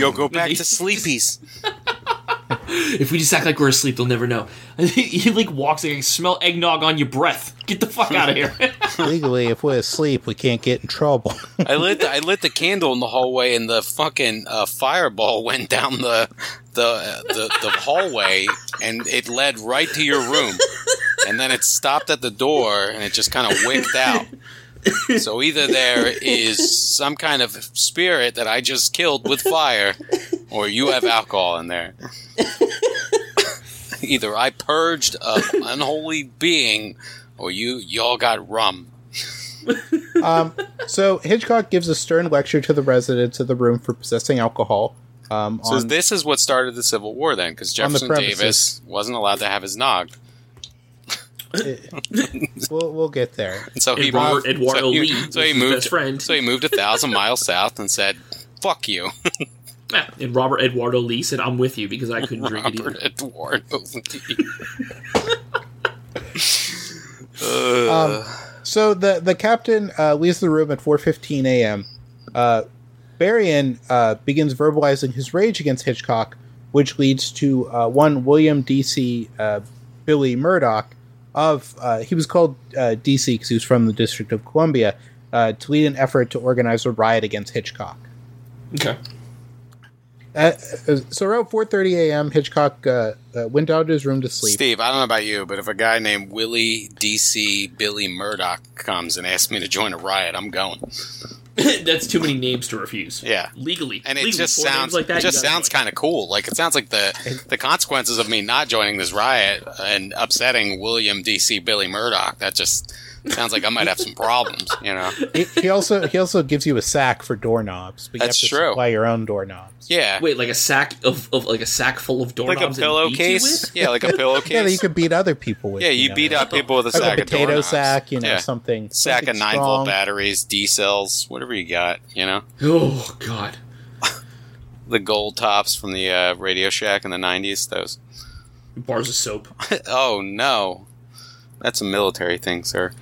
Yo, go back to sleepies. if we just act like we're asleep, they'll never know. he like walks like, smell eggnog on your breath. Get the fuck out of here. Legally, if we're asleep, we can't get in trouble. I lit the, I lit the candle in the hallway, and the fucking uh, fireball went down the the, uh, the the hallway, and it led right to your room. And then it stopped at the door, and it just kind of wicked out. So either there is some kind of spirit that I just killed with fire, or you have alcohol in there. either I purged an unholy being, or you y'all got rum. um, so Hitchcock gives a stern lecture to the residents of the room for possessing alcohol. Um, So on- this is what started the Civil War then, because the Jefferson. Davis wasn't allowed to have his nog. we'll we'll get there. And so he Robert moved, Eduardo so he, Lee so he moved. best friend. So he moved a thousand miles south and said, "Fuck you, Yeah, and Robert Eduardo Lee said, "I'm with you because I couldn't drink it either." Robert Eduardo." uh, So the the captain uh, leaves the room at 4:15 a.m. Uh, Berrien uh, begins verbalizing his rage against Hitchcock, which leads to uh, one William D.C. Uh, Billy Murdoch of uh, he was called uh, D.C. because he was from the District of Columbia uh, to lead an effort to organize a riot against Hitchcock. Okay. Uh, uh, so around 4:30 a.m., Hitchcock uh, uh, went out to his room to sleep. Steve, I don't know about you, but if a guy named Willie DC Billy Murdoch comes and asks me to join a riot, I'm going. That's too many names to refuse. Yeah. Legally. and it Legally, just sounds like that. it just sounds kind of cool. Like it sounds like the the consequences of me not joining this riot and upsetting William DC Billy Murdoch. That just sounds like I might have some problems. You know? he, he also he also gives you a sack for doorknobs, but you That's have to true. supply your own doorknobs. Yeah, Wait, like a sack of, of like a sack full of doorknobs, like a and beat you pillowcase. with? Yeah, like a pillowcase. Yeah, that you could beat other people with. yeah, you know, beat up people with a like sack a of potato doorknobs. sack, you know, Yeah. something sack something of nine strong. volt batteries, D cells, whatever you got. You know, Oh God. the gold tops from the uh, Radio Shack in the '90s. Those. Bars of soap. oh no, that's a military thing, sir.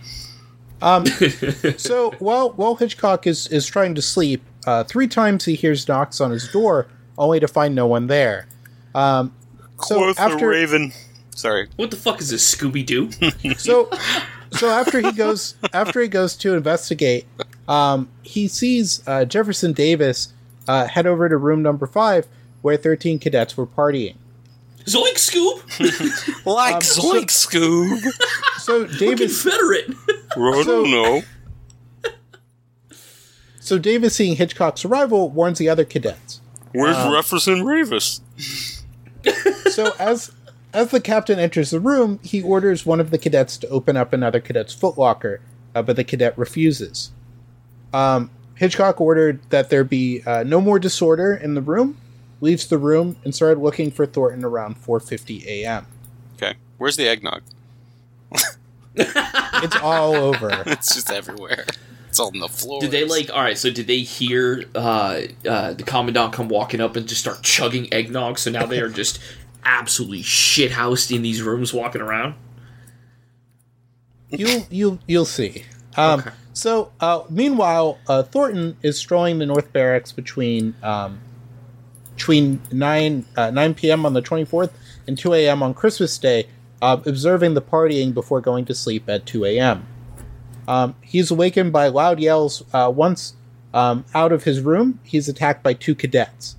Um, so while while Hitchcock is is trying to sleep, uh, three times he hears knocks on his door, only to find no one there. Um, so after Raven. Sorry. What the fuck is this, Scooby Doo? so so after he goes after he goes to investigate, um, he sees uh, Jefferson Davis uh, head over to room number five, where thirteen cadets were partying. Zoink Scoop, Like Um, so- Zoink Scoob. So Davis Confederate. I So- don't know. So Davis, seeing Hitchcock's arrival, warns the other cadets. Where's Jefferson Ravis? So as as the captain enters the room, he orders one of the cadets to open up another cadet's footlocker, uh, but the cadet refuses. Um, Hitchcock ordered that there be uh, no more disorder in the room, leaves the room, and started looking for Thornton around 4:50 a.m. Okay. Where's the eggnog? It's all over. It's just everywhere. It's on the floor. Did they like? All right. So did they hear uh, uh, the commandant come walking up and just start chugging eggnog? So now they are just absolutely shithoused in these rooms walking around. You'll you'll you'll see. Um, Okay. So uh, meanwhile, uh, Thornton is strolling the North Barracks between um, between nine uh, nine p.m. on the twenty fourth and two a.m. on Christmas Day, uh, observing the partying before going to sleep at two a.m. Um, he's awakened by loud yells. Uh, once um, out of his room, he's attacked by two cadets.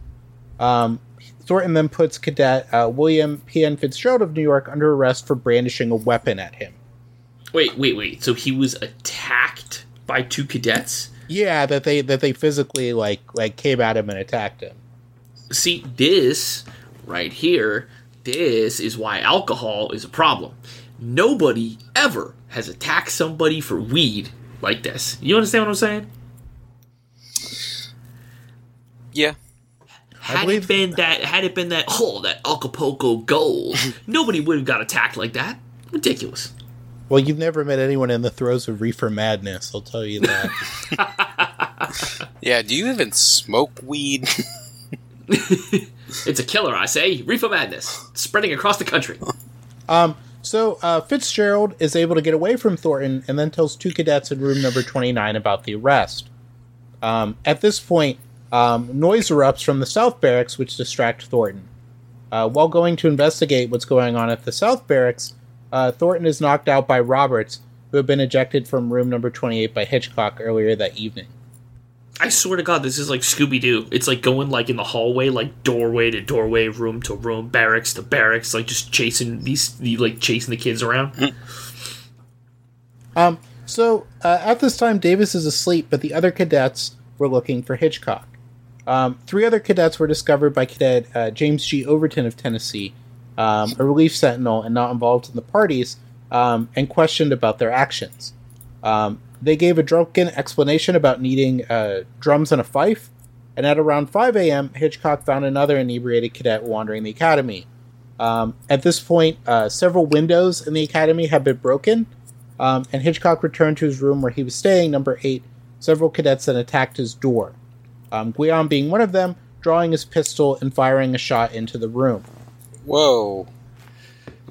Um, Thornton then puts Cadet uh, William P. N. Fitzgerald of New York under arrest for brandishing a weapon at him. Wait, wait, wait. So he was attacked by two cadets. Yeah, that they that they physically like like came at him and attacked him. See, this right here, this is why alcohol is a problem. Nobody ever has attacked somebody for weed like this. You understand what I'm saying? Yeah. Had it been that, had it been that, oh, that Acapulco gold, nobody would have got attacked like that. Ridiculous. Well, you've never met anyone in the throes of reefer madness. I'll tell you that. Yeah. Do you even smoke weed? It's a killer, I say. Reefer madness spreading across the country. um, so uh, Fitzgerald is able to get away from Thornton and then tells two cadets in room number twenty nine about the arrest. Um, at this point, um, noise erupts from the South Barracks, which distract Thornton. Uh, while going to investigate what's going on at the South Barracks, uh, Thornton is knocked out by Roberts, who had been ejected from room number 28 by Hitchcock earlier that evening. I swear to God, this is like Scooby Doo. It's like going like in the hallway, like doorway to doorway, room to room, barracks to barracks, like just chasing these, like chasing the kids around. Um, so uh, at this time, Davis is asleep, but the other cadets were looking for Hitchcock. Um, three other cadets were discovered by Cadet uh, James G. Overton of Tennessee, um, a relief sentinel and not involved in the parties, um, and questioned about their actions. Um, they gave a drunken explanation about needing uh, drums and a fife, and at around 5 a.m., Hitchcock found another inebriated cadet wandering the academy. Um, at this point, uh, several windows in the academy had been broken, um, and Hitchcock returned to his room where he was staying, number 8. Several cadets then attacked his door, um, Guion being one of them, drawing his pistol and firing a shot into the room. Whoa.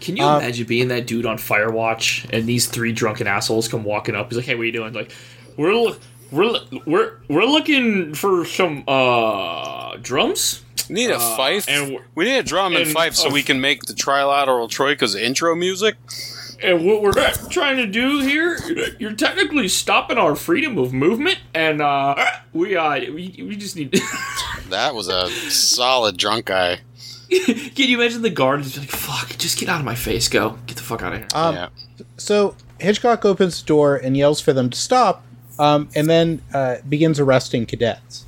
Can you Um, imagine being that dude on Firewatch and these three drunken assholes come walking up? He's like, "Hey, what are you doing?" Like, we're look, we're lo- we're we're looking for some uh drums. We need a Uh, fife. and we need a drum and, and fife so a- we can make the trilateral troika's intro music. And what we're trying to do here, you're technically stopping our freedom of movement, and uh, we uh, we, we just need. That was a solid drunk guy. Can you imagine the guard is like, "Fuck, just get out of my face, go, get the fuck out of here." Um, yeah. So Hitchcock opens the door and yells for them to stop, um, and then uh, begins arresting cadets.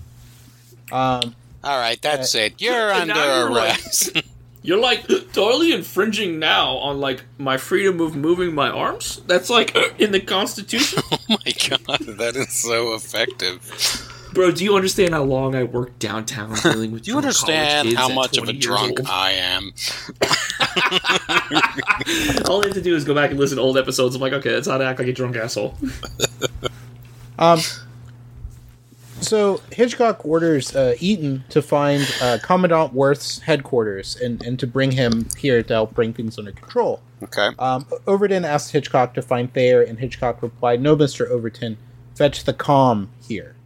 Um, All right, that's it. You're under you're like- arrest. You're like totally infringing now on like my freedom of moving my arms. That's like in the Constitution, oh my god, that is so effective. Bro. Do you understand how long I worked downtown dealing with? Do you understand kids how much of a drunk old? I am? All I have to do is go back and listen to old episodes. I'm like, okay, that's how to act like a drunk asshole. um, so Hitchcock orders uh, Eaton to find uh, Commandant Worth's headquarters and, and to bring him here to help bring things under control. Okay. Um, Overton asked Hitchcock to find Thayer, and Hitchcock replied, No, Mr. Overton, fetch the calm here.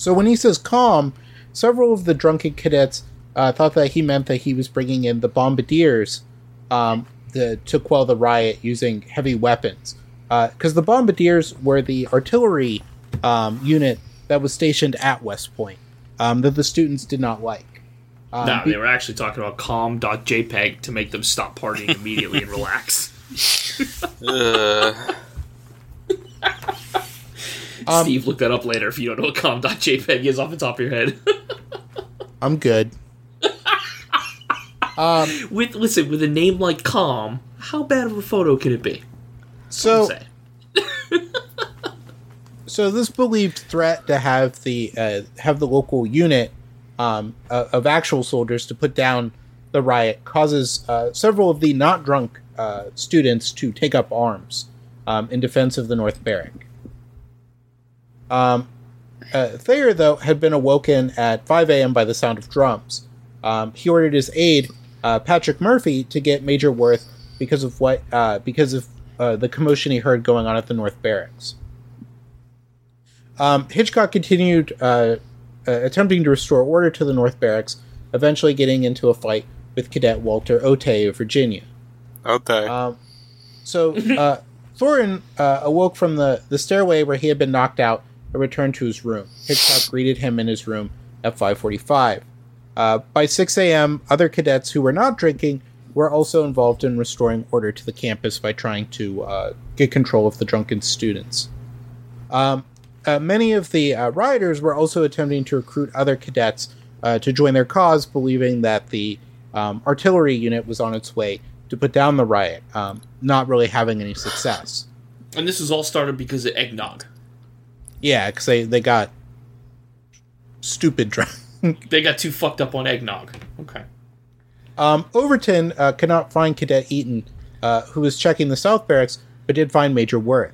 So when he says calm, several of the drunken cadets uh, thought that he meant that he was bringing in the bombardiers um, the, to quell the riot using heavy weapons. Because the bombardiers were the artillery um, unit that was stationed at West Point um, that the students did not like. Um, no, they were actually talking about calm.jpg to make them stop partying immediately and relax. Uh, Um, Steve, look that up later if you don't know what calm.jpg is off the top of your head. I'm good. um, with listen, with a name like Calm, how bad of a photo can it be? so. So this believed threat to have the uh, have the local unit um, uh, of actual soldiers to put down the riot causes uh, several of the not drunk uh, students to take up arms um, in defense of the North Barrack. Um, uh, Thayer, though, had been awoken at 5 a.m. by the sound of drums. Um, he ordered his aide, uh, Patrick Murphy, to get Major Worth because of what uh, because of uh, the commotion he heard going on at the North Barracks. Um, Hitchcock continued uh, uh, attempting to restore order to the North Barracks, eventually getting into a fight with Cadet Walter Otey of Virginia. Okay. Um, so uh, Thornton uh, awoke from the, the stairway where he had been knocked out and returned to his room. Hitchcock greeted him in his room at 5:45. Uh, by 6 a.m., other cadets who were not drinking were also involved in restoring order to the campus by trying to uh, get control of the drunken students. Um, uh, many of the uh, rioters were also attempting to recruit other cadets uh, to join their cause, believing that the um, artillery unit was on its way to put down the riot, um, not really having any success. And this was all started because of eggnog. Yeah, because they, they got stupid drunk. They got too fucked up on eggnog. Okay. Um, Overton uh, could not find Cadet Eaton, uh, who was checking the South Barracks, but did find Major Worth.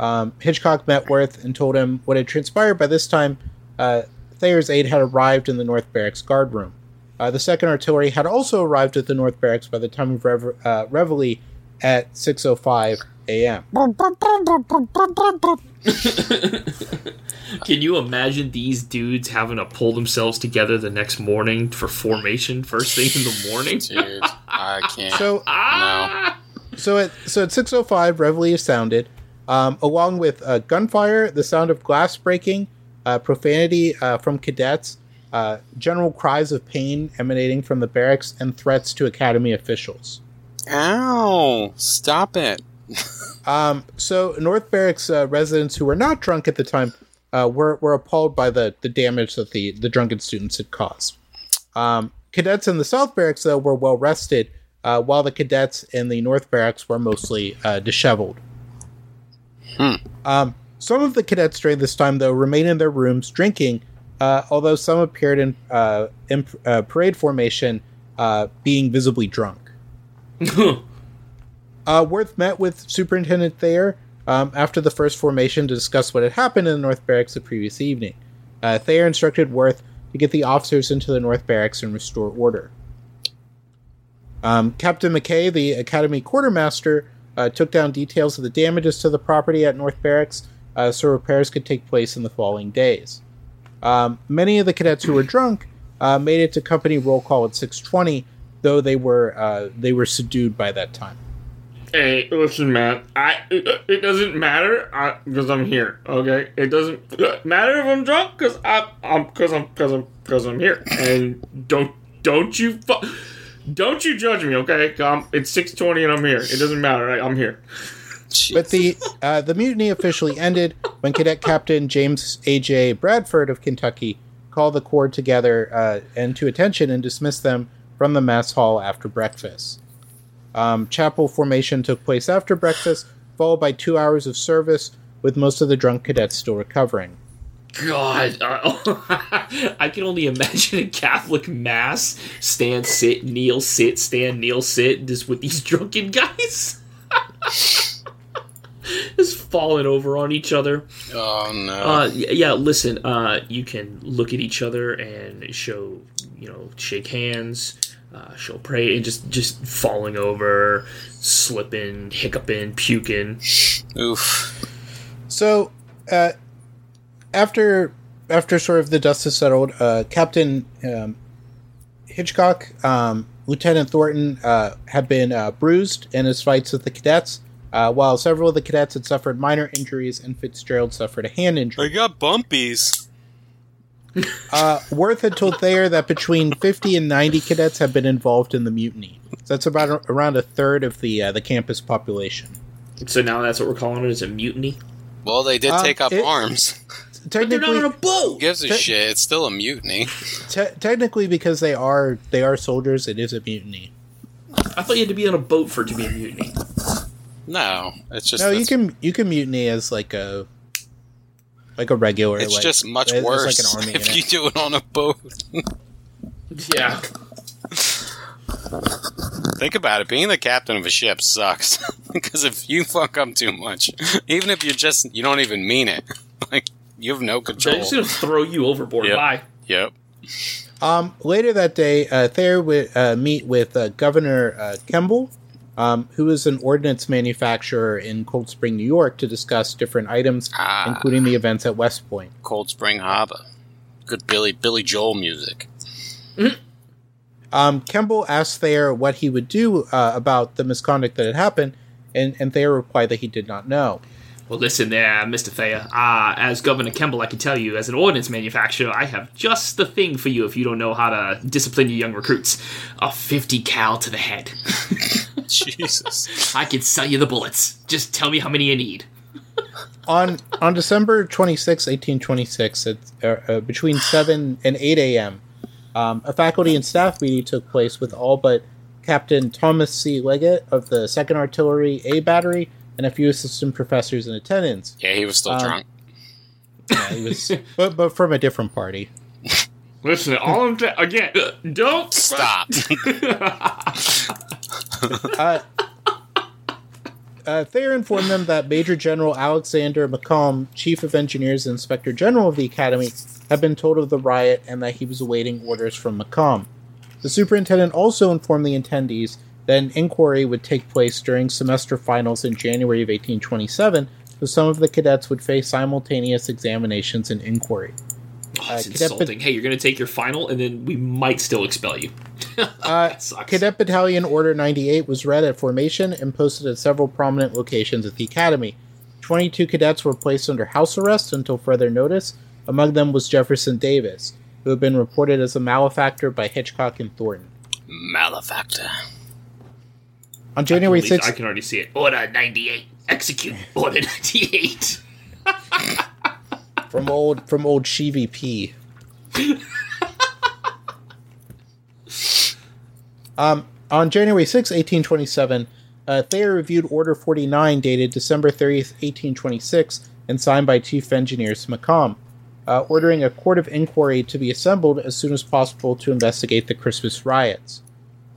Um, Hitchcock met Worth and told him what had transpired. By this time, uh, Thayer's aide had arrived in the North Barracks guard room. Uh, the Second Artillery had also arrived at the North Barracks by the time of rev- uh, reveille at 6:05 a.m. Can you imagine these dudes having to pull themselves together the next morning for formation first thing in the morning? Dude, I can't. So, Ah! so at so at 6:05, reveille is sounded, um, along with uh, gunfire, the sound of glass breaking, uh, profanity uh, from cadets, uh, general cries of pain emanating from the barracks, and threats to academy officials. Ow! Stop it. Um, so North Barracks uh, residents who were not drunk at the time uh, were were appalled by the the damage that the the drunken students had caused. Um, cadets in the South Barracks though were well rested, uh, while the cadets in the North Barracks were mostly uh, disheveled. Um, some of the cadets during this time though remained in their rooms drinking, uh, although some appeared in uh, in uh, parade formation, uh, being visibly drunk. Uh, Worth met with Superintendent Thayer um, after the first formation to discuss what had happened in the North Barracks the previous evening. Uh, Thayer instructed Worth to get the officers into the North Barracks and restore order. Um, Captain McKay, the Academy quartermaster, uh, took down details of the damages to the property at North Barracks uh, so repairs could take place in the following days. Um, many of the cadets who were drunk uh, made it to company roll call at 6:20, though they were uh, they were subdued by that time. Hey, listen, man. I it, doesn't matter because I'm here. Okay, it doesn't matter if I'm drunk because I I'm because I'm because I'm because I'm here. And don't don't you fu- don't you judge me, okay? Um, it's six twenty and I'm here. It doesn't matter. Right? I'm here. But the uh, the mutiny officially ended when Cadet Captain James A.J. Bradford of Kentucky called the Corps together uh, and to attention and dismissed them from the mess hall after breakfast. Um, chapel formation took place after breakfast, followed by two hours of service, with most of the drunk cadets still recovering. God, I can only imagine a Catholic mass: stand, sit, kneel, sit, stand, kneel, sit, just with these drunken guys, just falling over on each other. Oh no. Uh, y- yeah, listen, uh, you can look at each other and show, you know, shake hands, uh, show pray, and just just falling over, slipping, hiccuping, puking. Oof. So, uh, after after sort of the dust has settled, uh, Captain um, Hitchcock, um, Lieutenant Thornton uh, had been uh, bruised in his fights with the cadets, uh, while several of the cadets had suffered minor injuries, and Fitzgerald suffered a hand injury. I injury. got bumpies. Uh, Worth had told Thayer that between 50 and 90 cadets have been involved in the mutiny. So that's about a, around a third of the uh, the campus population. So now that's what we're calling it is a mutiny. Well, they did Um, take up it- arms. But they're not on a boat. Who gives a Te- shit? It's still a mutiny. te- technically, because they are they are soldiers, it is a mutiny. I thought you had to be on a boat for it to be a mutiny. No, it's just No, you can you can mutiny as like a like a regular. It's like, just much it's worse like an army if you do it on a boat. Yeah. Think about it. Being the captain of a ship sucks because if you fuck up too much, even if you're just you don't even mean it, like you have no They're control. just gonna throw you overboard. Yep. Bye. Yep. Um, later that day, uh, Thayer would uh, meet with uh, Governor uh, Kemble, um, who is an ordnance manufacturer in Cold Spring, New York, to discuss different items, Ah. including the events at West Point. Cold Spring Harbor. Good Billy Billy Joel music. Um, Kemble asked Thayer what he would do uh, about the misconduct that had happened, and, and Thayer replied that he did not know. Well, listen there, Mr. Thayer. Uh, as Governor Kemble, I can tell you, as an ordnance manufacturer, I have just the thing for you if you don't know how to discipline your young recruits. A 50 cal to the head. Jesus. I can sell you the bullets. Just tell me how many you need. on on December 26, 1826, at, uh, uh, between 7 and 8 a.m., um, a faculty and staff meeting took place with all but Captain Thomas C. Legate of the 2nd Artillery A Battery and a few assistant professors in attendance. Yeah, he was still Um, drunk. Yeah, he was, but, but from a different party. Listen, all I'm saying again, don't Stop. Uh, uh, Thayer informed them that Major General Alexander Macomb, Chief of Engineers and Inspector General of the Academy, had been told of the riot and that he was awaiting orders from Macomb. The superintendent also informed the attendees that an inquiry would take place during semester finals in January of 1827, so some of the cadets would face simultaneous examinations and inquiry. Oh, it's Uh, Cadet insulting. Hey, you're going to take your final, and then we might still expel you. Uh, That sucks. Cadet Battalion Order 98 was read at formation and posted at several prominent locations at the Academy. 22 cadets were placed under house arrest until further notice. Among them was Jefferson Davis, who had been reported as a malefactor by Hitchcock and Thornton. Malefactor. On January At 6th, I can already see it. Order 98. Execute. Order 98. from old from old Chevy um, on January 6, 1827, uh, Thayer reviewed Order 49 dated December 30th, 1826, and signed by Chief Engineers Macomb, uh, ordering a court of inquiry to be assembled as soon as possible to investigate the Christmas riots.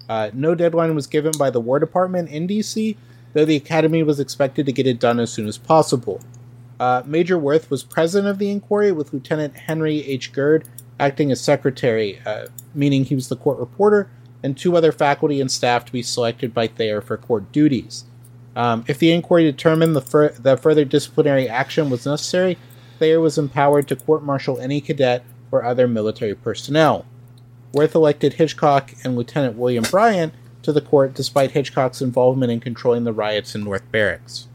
Uh, no deadline was given by the War Department in D.C., though the Academy was expected to get it done as soon as possible. Uh, Major Worth was president of the inquiry, with Lieutenant Henry H. Gird acting as secretary, uh, meaning he was the court reporter, and two other faculty and staff to be selected by Thayer for court duties. Um, if the inquiry determined the fur- that further disciplinary action was necessary, Thayer was empowered to court martial any cadet or other military personnel. Worth elected Hitchcock and Lieutenant William Bryant to the court despite Hitchcock's involvement in controlling the riots in North Barracks.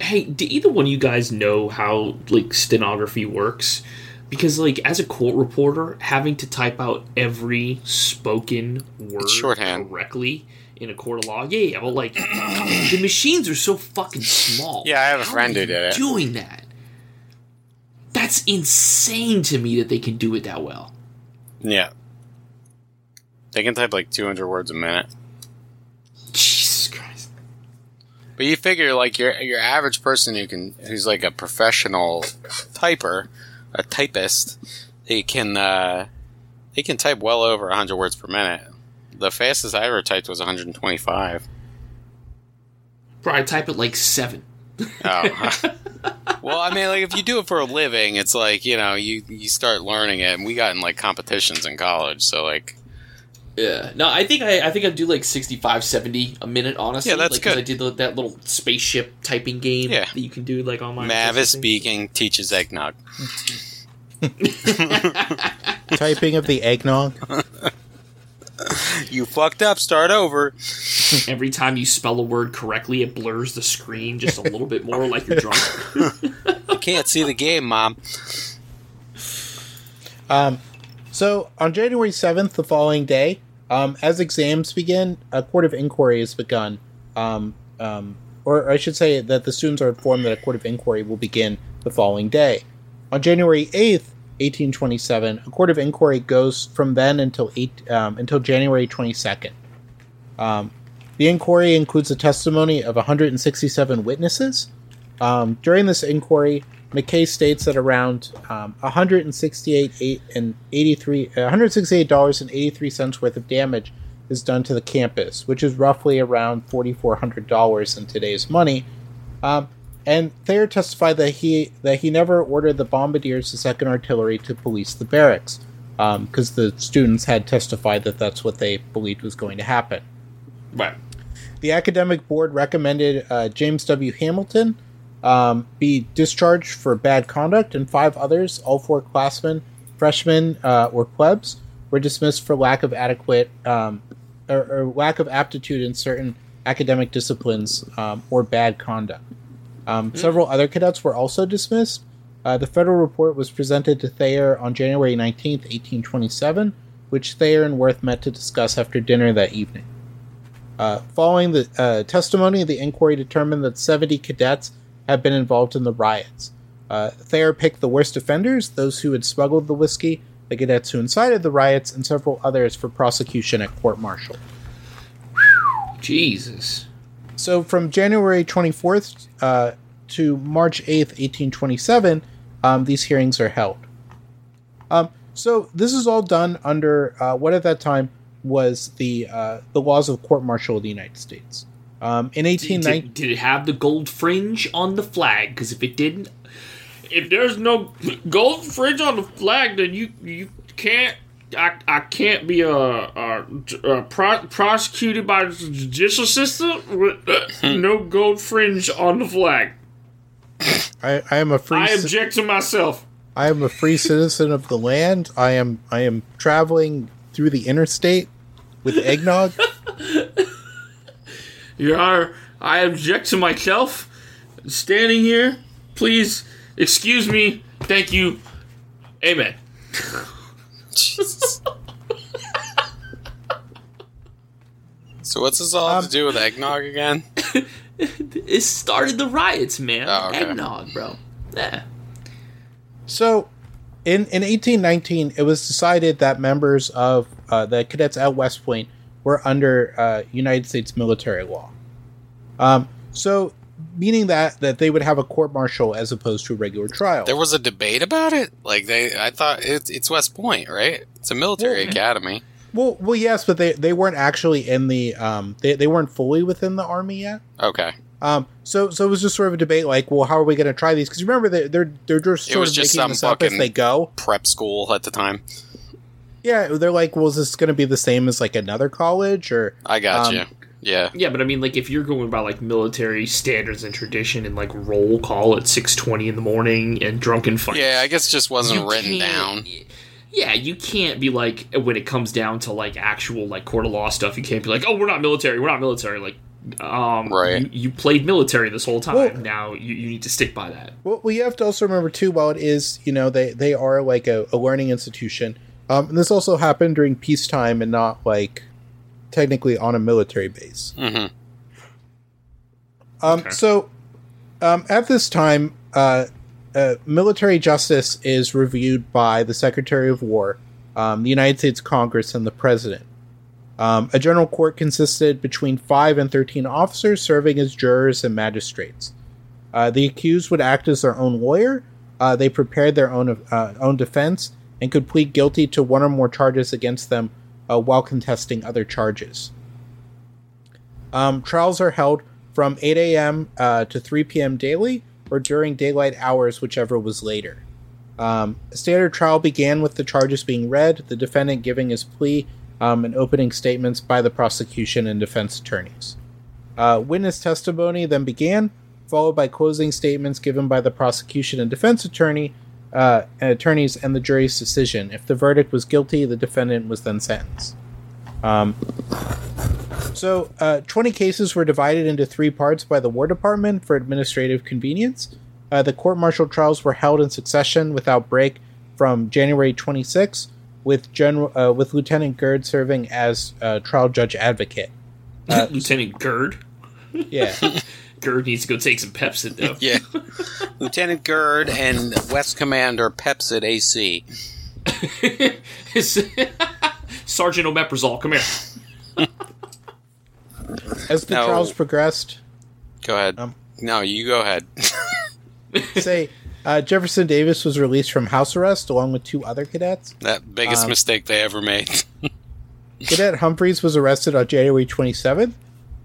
Hey, do either one of you guys know how like stenography works? Because like as a court reporter, having to type out every spoken word shorthand. correctly in a court of law, yeah, yeah. But like the machines are so fucking small. Yeah, I have a How friend who did it. Doing that, that's insane to me that they can do it that well. Yeah. They can type like 200 words a minute. Jesus Christ. But you figure like your your average person who can who's like a professional typer, a typist, they can uh they can type well over 100 words per minute. The fastest I ever typed was 125. Bro, I type it like seven. Oh. well, I mean, like if you do it for a living, it's like you know you you start learning it, and we got in like competitions in college, so like Yeah. No, I think I, I think I do like 65, 70 a minute, honestly. Yeah, that's like, 'cause good. I did the, that little spaceship typing game Yeah. that you can do like online. Mavis Beacon teaches eggnog. Typing of the eggnog. You fucked up. Start over. Every time you spell a word correctly, it blurs the screen just a little bit more like you're drunk. I can't see the game, mom. Um, so on January 7th, the following day, um, as exams begin, a court of inquiry is begun. Um, um, or I should say that the students are informed that a court of inquiry will begin the following day. On January 8th, 1827, a court of inquiry goes from then until eight, um, until January 22nd. Um, the inquiry includes the testimony of 167 witnesses. Um, during this inquiry, McKay states that around um, 168 eight and 83 uh, 168 dollars and 83 cents worth of damage is done to the campus, which is roughly around $4,400 in today's money. Um, and Thayer testified that he that he never ordered the bombardiers, the Second Artillery, to police the barracks because um, the students had testified that that's what they believed was going to happen. Right. The academic board recommended uh, James W. Hamilton um, be discharged for bad conduct, and five others, all four classmen, freshmen, uh, or plebs, were dismissed for lack of adequate um, or, or, lack of aptitude in certain academic disciplines um, or bad conduct. Mm. Several other cadets were also dismissed. Uh, the federal report was presented to Thayer on January 19, 1827, which Thayer and Worth met to discuss after dinner that evening. Uh, following the uh, testimony, the inquiry determined that 70 cadets had been involved in the riots. Uh, Thayer picked the worst offenders, those who had smuggled the whiskey, the cadets who incited the riots, and several others for prosecution at court martial. Jesus. So from January 24th uh, to March 8th, 1827, um, these hearings are held. Um, so this is all done under uh, what at that time was the uh, the laws of court martial of the United States. Um, in 1890, did, did, it have the gold fringe on the flag? Because if it didn't, if there's no gold fringe on the flag, then you you can't. I, I can't be a, a, a pro- prosecuted by the judicial system with uh, no gold fringe on the flag. I, I am a free. I object to myself. I am a free citizen of the land. I am I am traveling through the interstate with eggnog. Your Honor, I object to myself standing here. Please excuse me. Thank you. Amen. so what's this all um, to do with eggnog again? it started the riots, man. Oh, okay. Eggnog, bro. Yeah. So, in in 1819, it was decided that members of uh, the cadets at West Point were under uh, United States military law. Um, so, meaning that that they would have a court martial as opposed to a regular trial. There was a debate about it. Like they, I thought it's it's West Point, right? It's a military well, academy. Well, well, yes, but they, they weren't actually in the um they, they weren't fully within the army yet. Okay. Um. So so it was just sort of a debate, like, well, how are we going to try these? Because remember, they're they're they're just sort of just making this up as they go. Prep school at the time. Yeah, they're like, well, is this going to be the same as like another college or? I got um, you. Yeah. Yeah, but I mean, like, if you're going by like military standards and tradition and like roll call at six twenty in the morning and drunken fight. Yeah, I guess just wasn't written down yeah, you can't be like when it comes down to like actual like court of law stuff. You can't be like, oh, we're not military. We're not military. Like, um, right? You, you played military this whole time. Well, now you, you need to stick by that. Well, well, you have to also remember too. While it is, you know, they they are like a, a learning institution. Um, and this also happened during peacetime and not like technically on a military base. Mm-hmm. Um, okay. So, um, at this time, uh, uh, military justice is reviewed by the Secretary of War, um, the United States Congress, and the President. Um, a general court consisted between 5 and 13 officers serving as jurors and magistrates. Uh, the accused would act as their own lawyer. Uh, they prepared their own uh, own defense and could plead guilty to one or more charges against them uh, while contesting other charges. Um, trials are held from 8 a.m. Uh, to 3 p.m. daily, or during daylight hours, whichever was later. Um, standard trial began with the charges being read, the defendant giving his plea, um, and opening statements by the prosecution and defense attorneys. Uh, witness testimony then began, followed by closing statements given by the prosecution and defense attorney, uh, attorneys, and the jury's decision. If the verdict was guilty, the defendant was then sentenced. Um, so, uh, 20 cases were divided into three parts by the War Department for administrative convenience. Uh, the court martial trials were held in succession without break from January 26, with General uh, with Lieutenant Gerd serving as uh, trial judge advocate. Uh, Lieutenant Gerd. Yeah. Gerd needs to go take some Pepcid though. yeah. Lieutenant Gerd and West Commander Pepcid AC. Sergeant Omeprazole, come here. As the no. trials progressed, go ahead. Um, no, you go ahead. say, uh, Jefferson Davis was released from house arrest along with two other cadets. That biggest um, mistake they ever made. Cadet Humphreys was arrested on January 27th.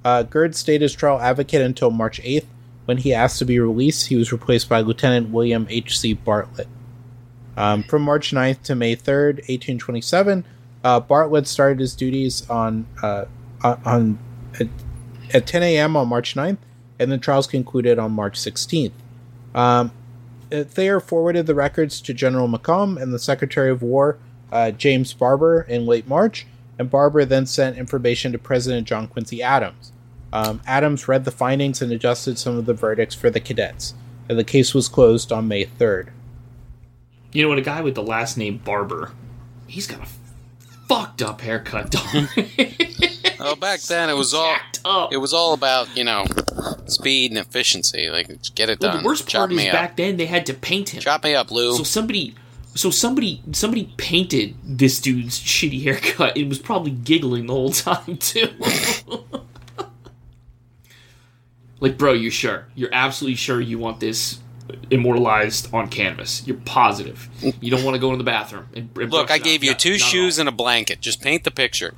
Uh, Gird stayed as trial advocate until March 8th. When he asked to be released, he was replaced by Lieutenant William H.C. Bartlett. Um, from March 9th to May 3rd, 1827, uh, Bartlett started his duties on uh, on at, at 10 a.m. on March 9th, and the trials concluded on March 16th. Um, uh, Thayer forwarded the records to General Macomb and the Secretary of War, uh, James Barbour, in late March, and Barbour then sent information to President John Quincy Adams. Um, Adams read the findings and adjusted some of the verdicts for the cadets, and the case was closed on May 3rd. You know what? A guy with the last name Barbour, he's got a fucked up haircut, dog. Oh, back then it was all up. it was all about you know speed and efficiency. Like get it Well, done. the worst Chop part is me back then they had to paint him. Chop me up, Lou. So somebody, so somebody, somebody painted this dude's shitty haircut and was probably giggling the whole time too. like, bro, you sure? You're absolutely sure you want this immortalized on canvas? You're positive. You don't want to go in the bathroom and, and Look, I it out. gave you Not- two shoes and a blanket. Just paint the picture.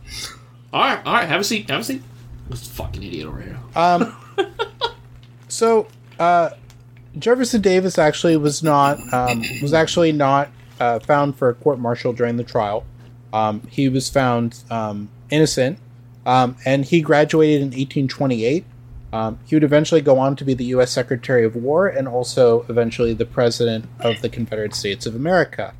All right, all right. Have a seat. Have a seat. This fucking idiot over here. Um, so uh, Jefferson Davis actually was not um, was actually not uh, found for a court martial during the trial. Um, he was found um, innocent, um, and he graduated in 1828. Um, he would eventually go on to be the U.S. Secretary of War and also eventually the President of the Confederate States of America.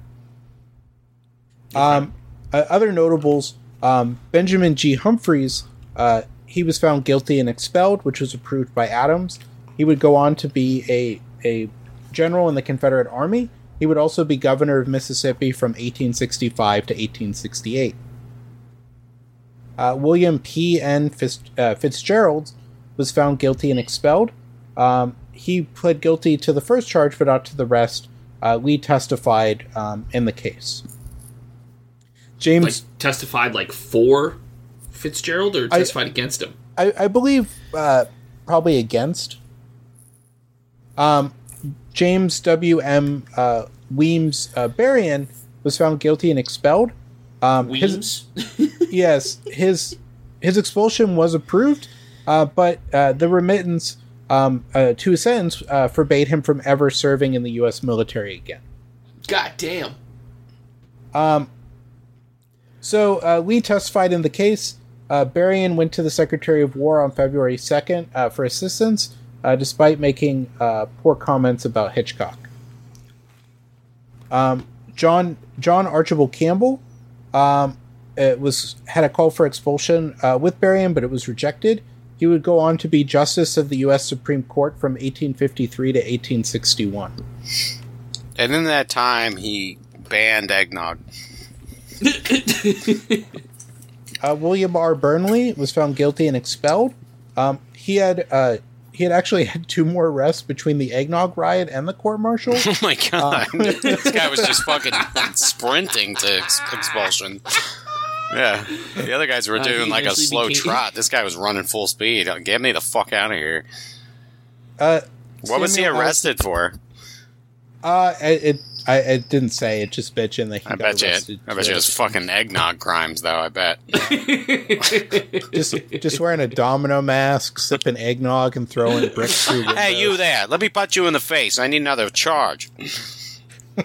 Um, uh, other notables: um, Benjamin G. Humphreys. Uh, he was found guilty and expelled, which was approved by Adams. He would go on to be a a general in the Confederate Army. He would also be governor of Mississippi from 1865 to 1868. Uh, William P. N. Fitz, uh, Fitzgerald was found guilty and expelled. Um, he pled guilty to the first charge, but not to the rest. Uh, Lee testified um, in the case. James, Like testified like for Fitzgerald or I- testified against him. I, I believe uh, probably against. Um, James W. M. Uh, Weems uh, Berrien was found guilty and expelled. Um, his, Weems. yes, his his expulsion was approved, uh, but uh, the remittance um, uh, to his sentence uh, forbade him from ever serving in the U.S. military again. God damn. Um, so uh, Lee testified in the case. Uh, Berrien went to the Secretary of War on February 2nd uh, for assistance, uh, despite making uh, poor comments about Hitchcock. Um, John John Archibald Campbell um, it was had a call for expulsion uh, with Berrien, but it was rejected. He would go on to be Justice of the U.S. Supreme Court from 1853 to 1861. And in that time, he banned eggnog. Uh, William R. Burnley was found guilty and expelled. Um, he had uh, he had actually had two more arrests between the eggnog riot and the court martial. Oh my god, this guy was just fucking sprinting to ex- expulsion. Yeah, the other guys were Uh, doing like a slow became- trot. This guy was running full speed. Get me the fuck out of here. Uh, What was he Samuel arrested for? uh, it, it I it didn't say. It just mentioned that he I got bet you. arrested. I bet you it was fucking eggnog crimes, though. I bet. just just wearing a domino mask, sipping eggnog, and throwing bricks through. Hey, you there! Let me punch you in the face. I need another charge.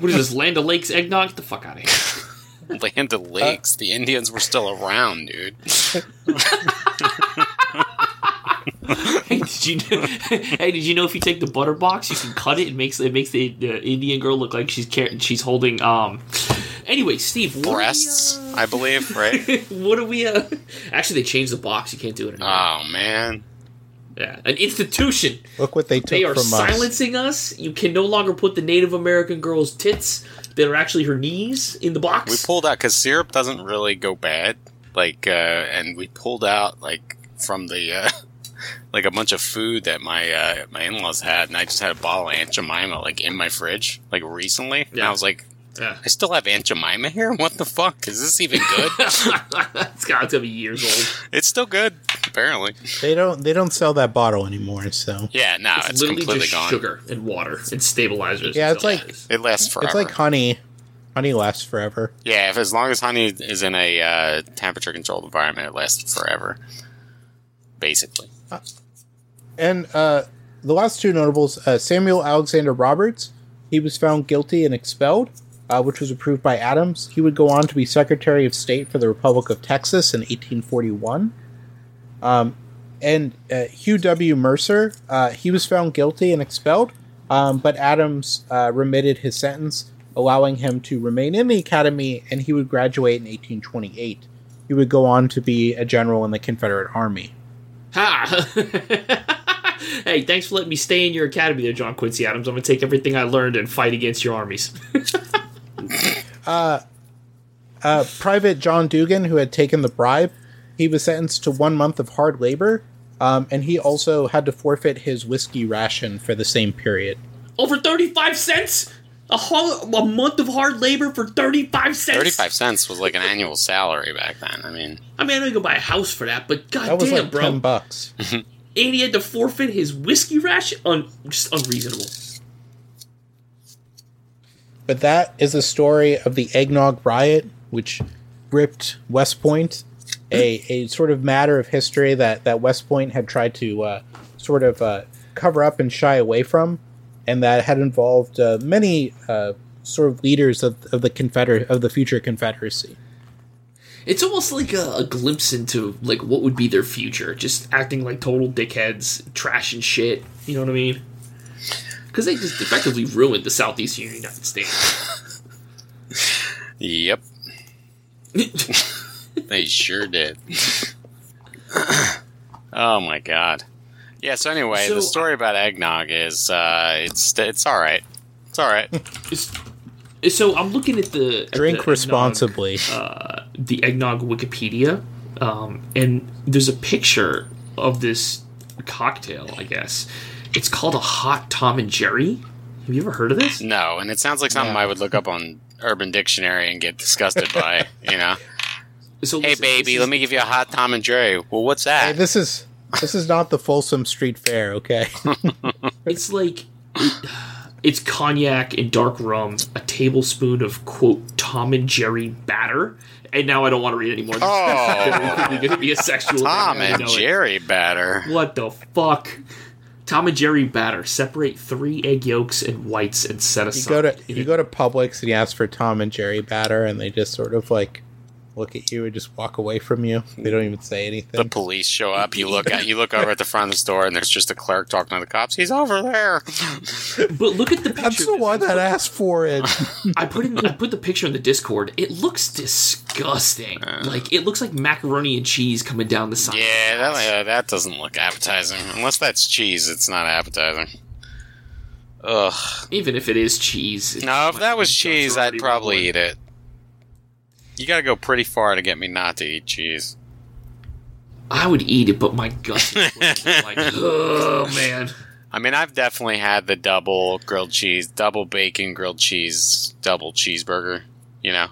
What is this, Land O'Lakes eggnog? Get the fuck out of here. Land of Lakes. the Indians were still around, dude. Hey, did you know, hey, did you know if you take the butter box, you can cut it and makes it makes the, the Indian girl look like she's car- she's holding um. Anyway, Steve, what Breasts, Are we, I believe, right? uh, what are we? Uh, actually, they changed the box. You can't do it anymore. Oh man. yeah, an institution. Look what they took They are from us. silencing us. You can no longer put the Native American girl's tits that are actually her knees in the box. We pulled out because syrup doesn't really go bad. Like, uh, and we pulled out like from the uh, like a bunch of food that my uh, my in laws had, and I just had a bottle of Aunt Jemima like in my fridge like recently, and Yeah. I was like, Yeah. I still have Aunt Jemima here. What the fuck is this even good? it's got gonna be years old. it's still good, apparently. They don't they don't sell that bottle anymore. So Yeah, no, It's, it's, literally completely just gone. sugar and water and stabilizers. Yeah, and it's like- It lasts forever. it's like honey. Honey lasts forever. Yeah, if as long as honey is in a uh, temperature controlled environment, it lasts forever. Basically. And uh, the last two notables, uh, Samuel Alexander Roberts, he was found guilty and expelled, uh, which was approved by Adams. He would go on to be Secretary of State for the Republic of Texas in 1841. Um, and uh, Hugh W. Mercer, uh, he was found guilty and expelled, um, but Adams uh, remitted his sentence, allowing him to remain in the academy, and he would graduate in 1828. He would go on to be a general in the Confederate Army. Ha! hey, thanks for letting me stay in your academy there, John Quincy Adams. I'm gonna take everything I learned and fight against your armies. uh, Private John Dugan, who had taken the bribe, he was sentenced to one month of hard labor, um, and he also had to forfeit his whiskey ration for the same period. Over 35 cents? A, whole, a month of hard labor for 35 cents? 35 cents was like an annual salary back then. I mean, I mean, I know you go buy a house for that, but That goddamn, was like bro. ten bucks. and he had to forfeit his whiskey ration? Un- just unreasonable. But that is the story of the eggnog riot, which gripped West Point, a, a sort of matter of history that, that West Point had tried to uh, sort of uh, cover up and shy away from, and that had involved uh, many uh, sort of leaders of, of the Confeder- of the future Confederacy. It's almost like a, a glimpse into like what would be their future, just acting like total dickheads, trash and shit. You know what I mean? Because they just effectively ruined the southeastern United States. yep. they sure did. oh my god. Yeah. So anyway, So, the story about eggnog is uh, it's it's all right. It's all right. It's- so I'm looking at the at Drink the eggnog, responsibly. uh, the eggnog Wikipedia, um, and there's a picture of this cocktail. I guess it's called a hot Tom and Jerry. Have you ever heard of this? no, and it sounds like something Yeah. I would look up on Urban Dictionary and get disgusted by. You know. So Hey listen, baby, this let me give you a hot Tom and Jerry. Well, what's Hey, that? this is this is not the Folsom Street Fair, okay? It's like it- it's cognac and dark rum, a tablespoon of quote Tom and Jerry batter, and now I don't want to read anymore. This Oh. is very quickly going to be a sexual. Tom I and know it. Jerry batter. What the fuck? Tom and Jerry batter. Separate three egg yolks and whites and set You aside. go to you go to Publix and you ask for Tom and Jerry batter, and they just sort of like look at you and just walk away from you. They don't even say anything. The police show up. You look at you look over at the front of the store, and there's just a clerk talking to the cops. He's over there. But look at the picture. That's the one that asked for it. I put in. I put the picture in the Discord. It looks disgusting. like it looks like macaroni and cheese coming down the side. Yeah, that, uh, that doesn't look appetizing. Unless that's cheese, it's not appetizing. Ugh. Even if it is cheese. No, if that was cheese, I'd probably eat it. You gotta go pretty far to get me not to eat cheese. I would eat it, but my guts. Is like, oh man. I mean, I've definitely had the double grilled cheese, double bacon grilled cheese, double cheeseburger. You know,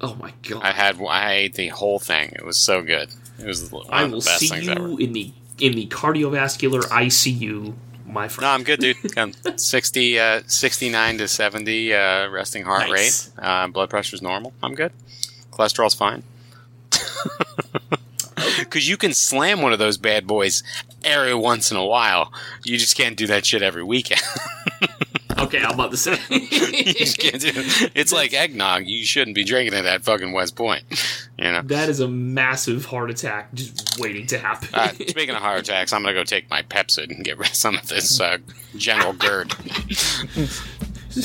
Oh my god. I had, I ate the whole thing. It was so good. It was I will best see you ever. in the in the cardiovascular ICU, my friend. No. I'm good, dude. I'm 60, uh, 69 to 70 uh, resting heart Nice. rate. Uh, blood pressure's normal. I'm good. Cholesterol's fine. Because you can slam one of those bad boys every once in a while. You just can't do that shit every weekend. Okay, I'm about to say. you just can't do it. It's like eggnog. You shouldn't be drinking it at fucking West Point. You know. that is a massive heart attack just waiting to happen. Uh, speaking of heart attacks, I'm gonna go take my Pepcid and get rid of some of this uh, General GERD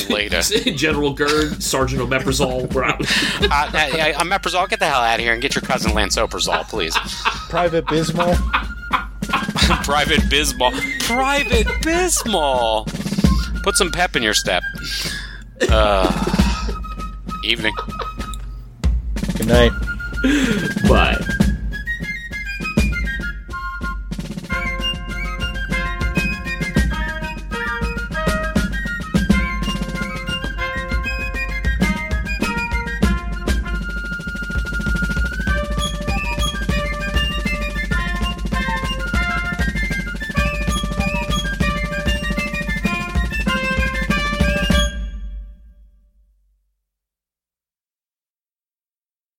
later. General Gerd, Sergeant Omeprazole, we're out. Uh, hey, uh, Meprazole, get the hell out of here and get your cousin Lansoprazole, please. Private Bismol. Private Bismol. Private Bismol. Put some pep in your step. Uh, evening. Good night. Bye.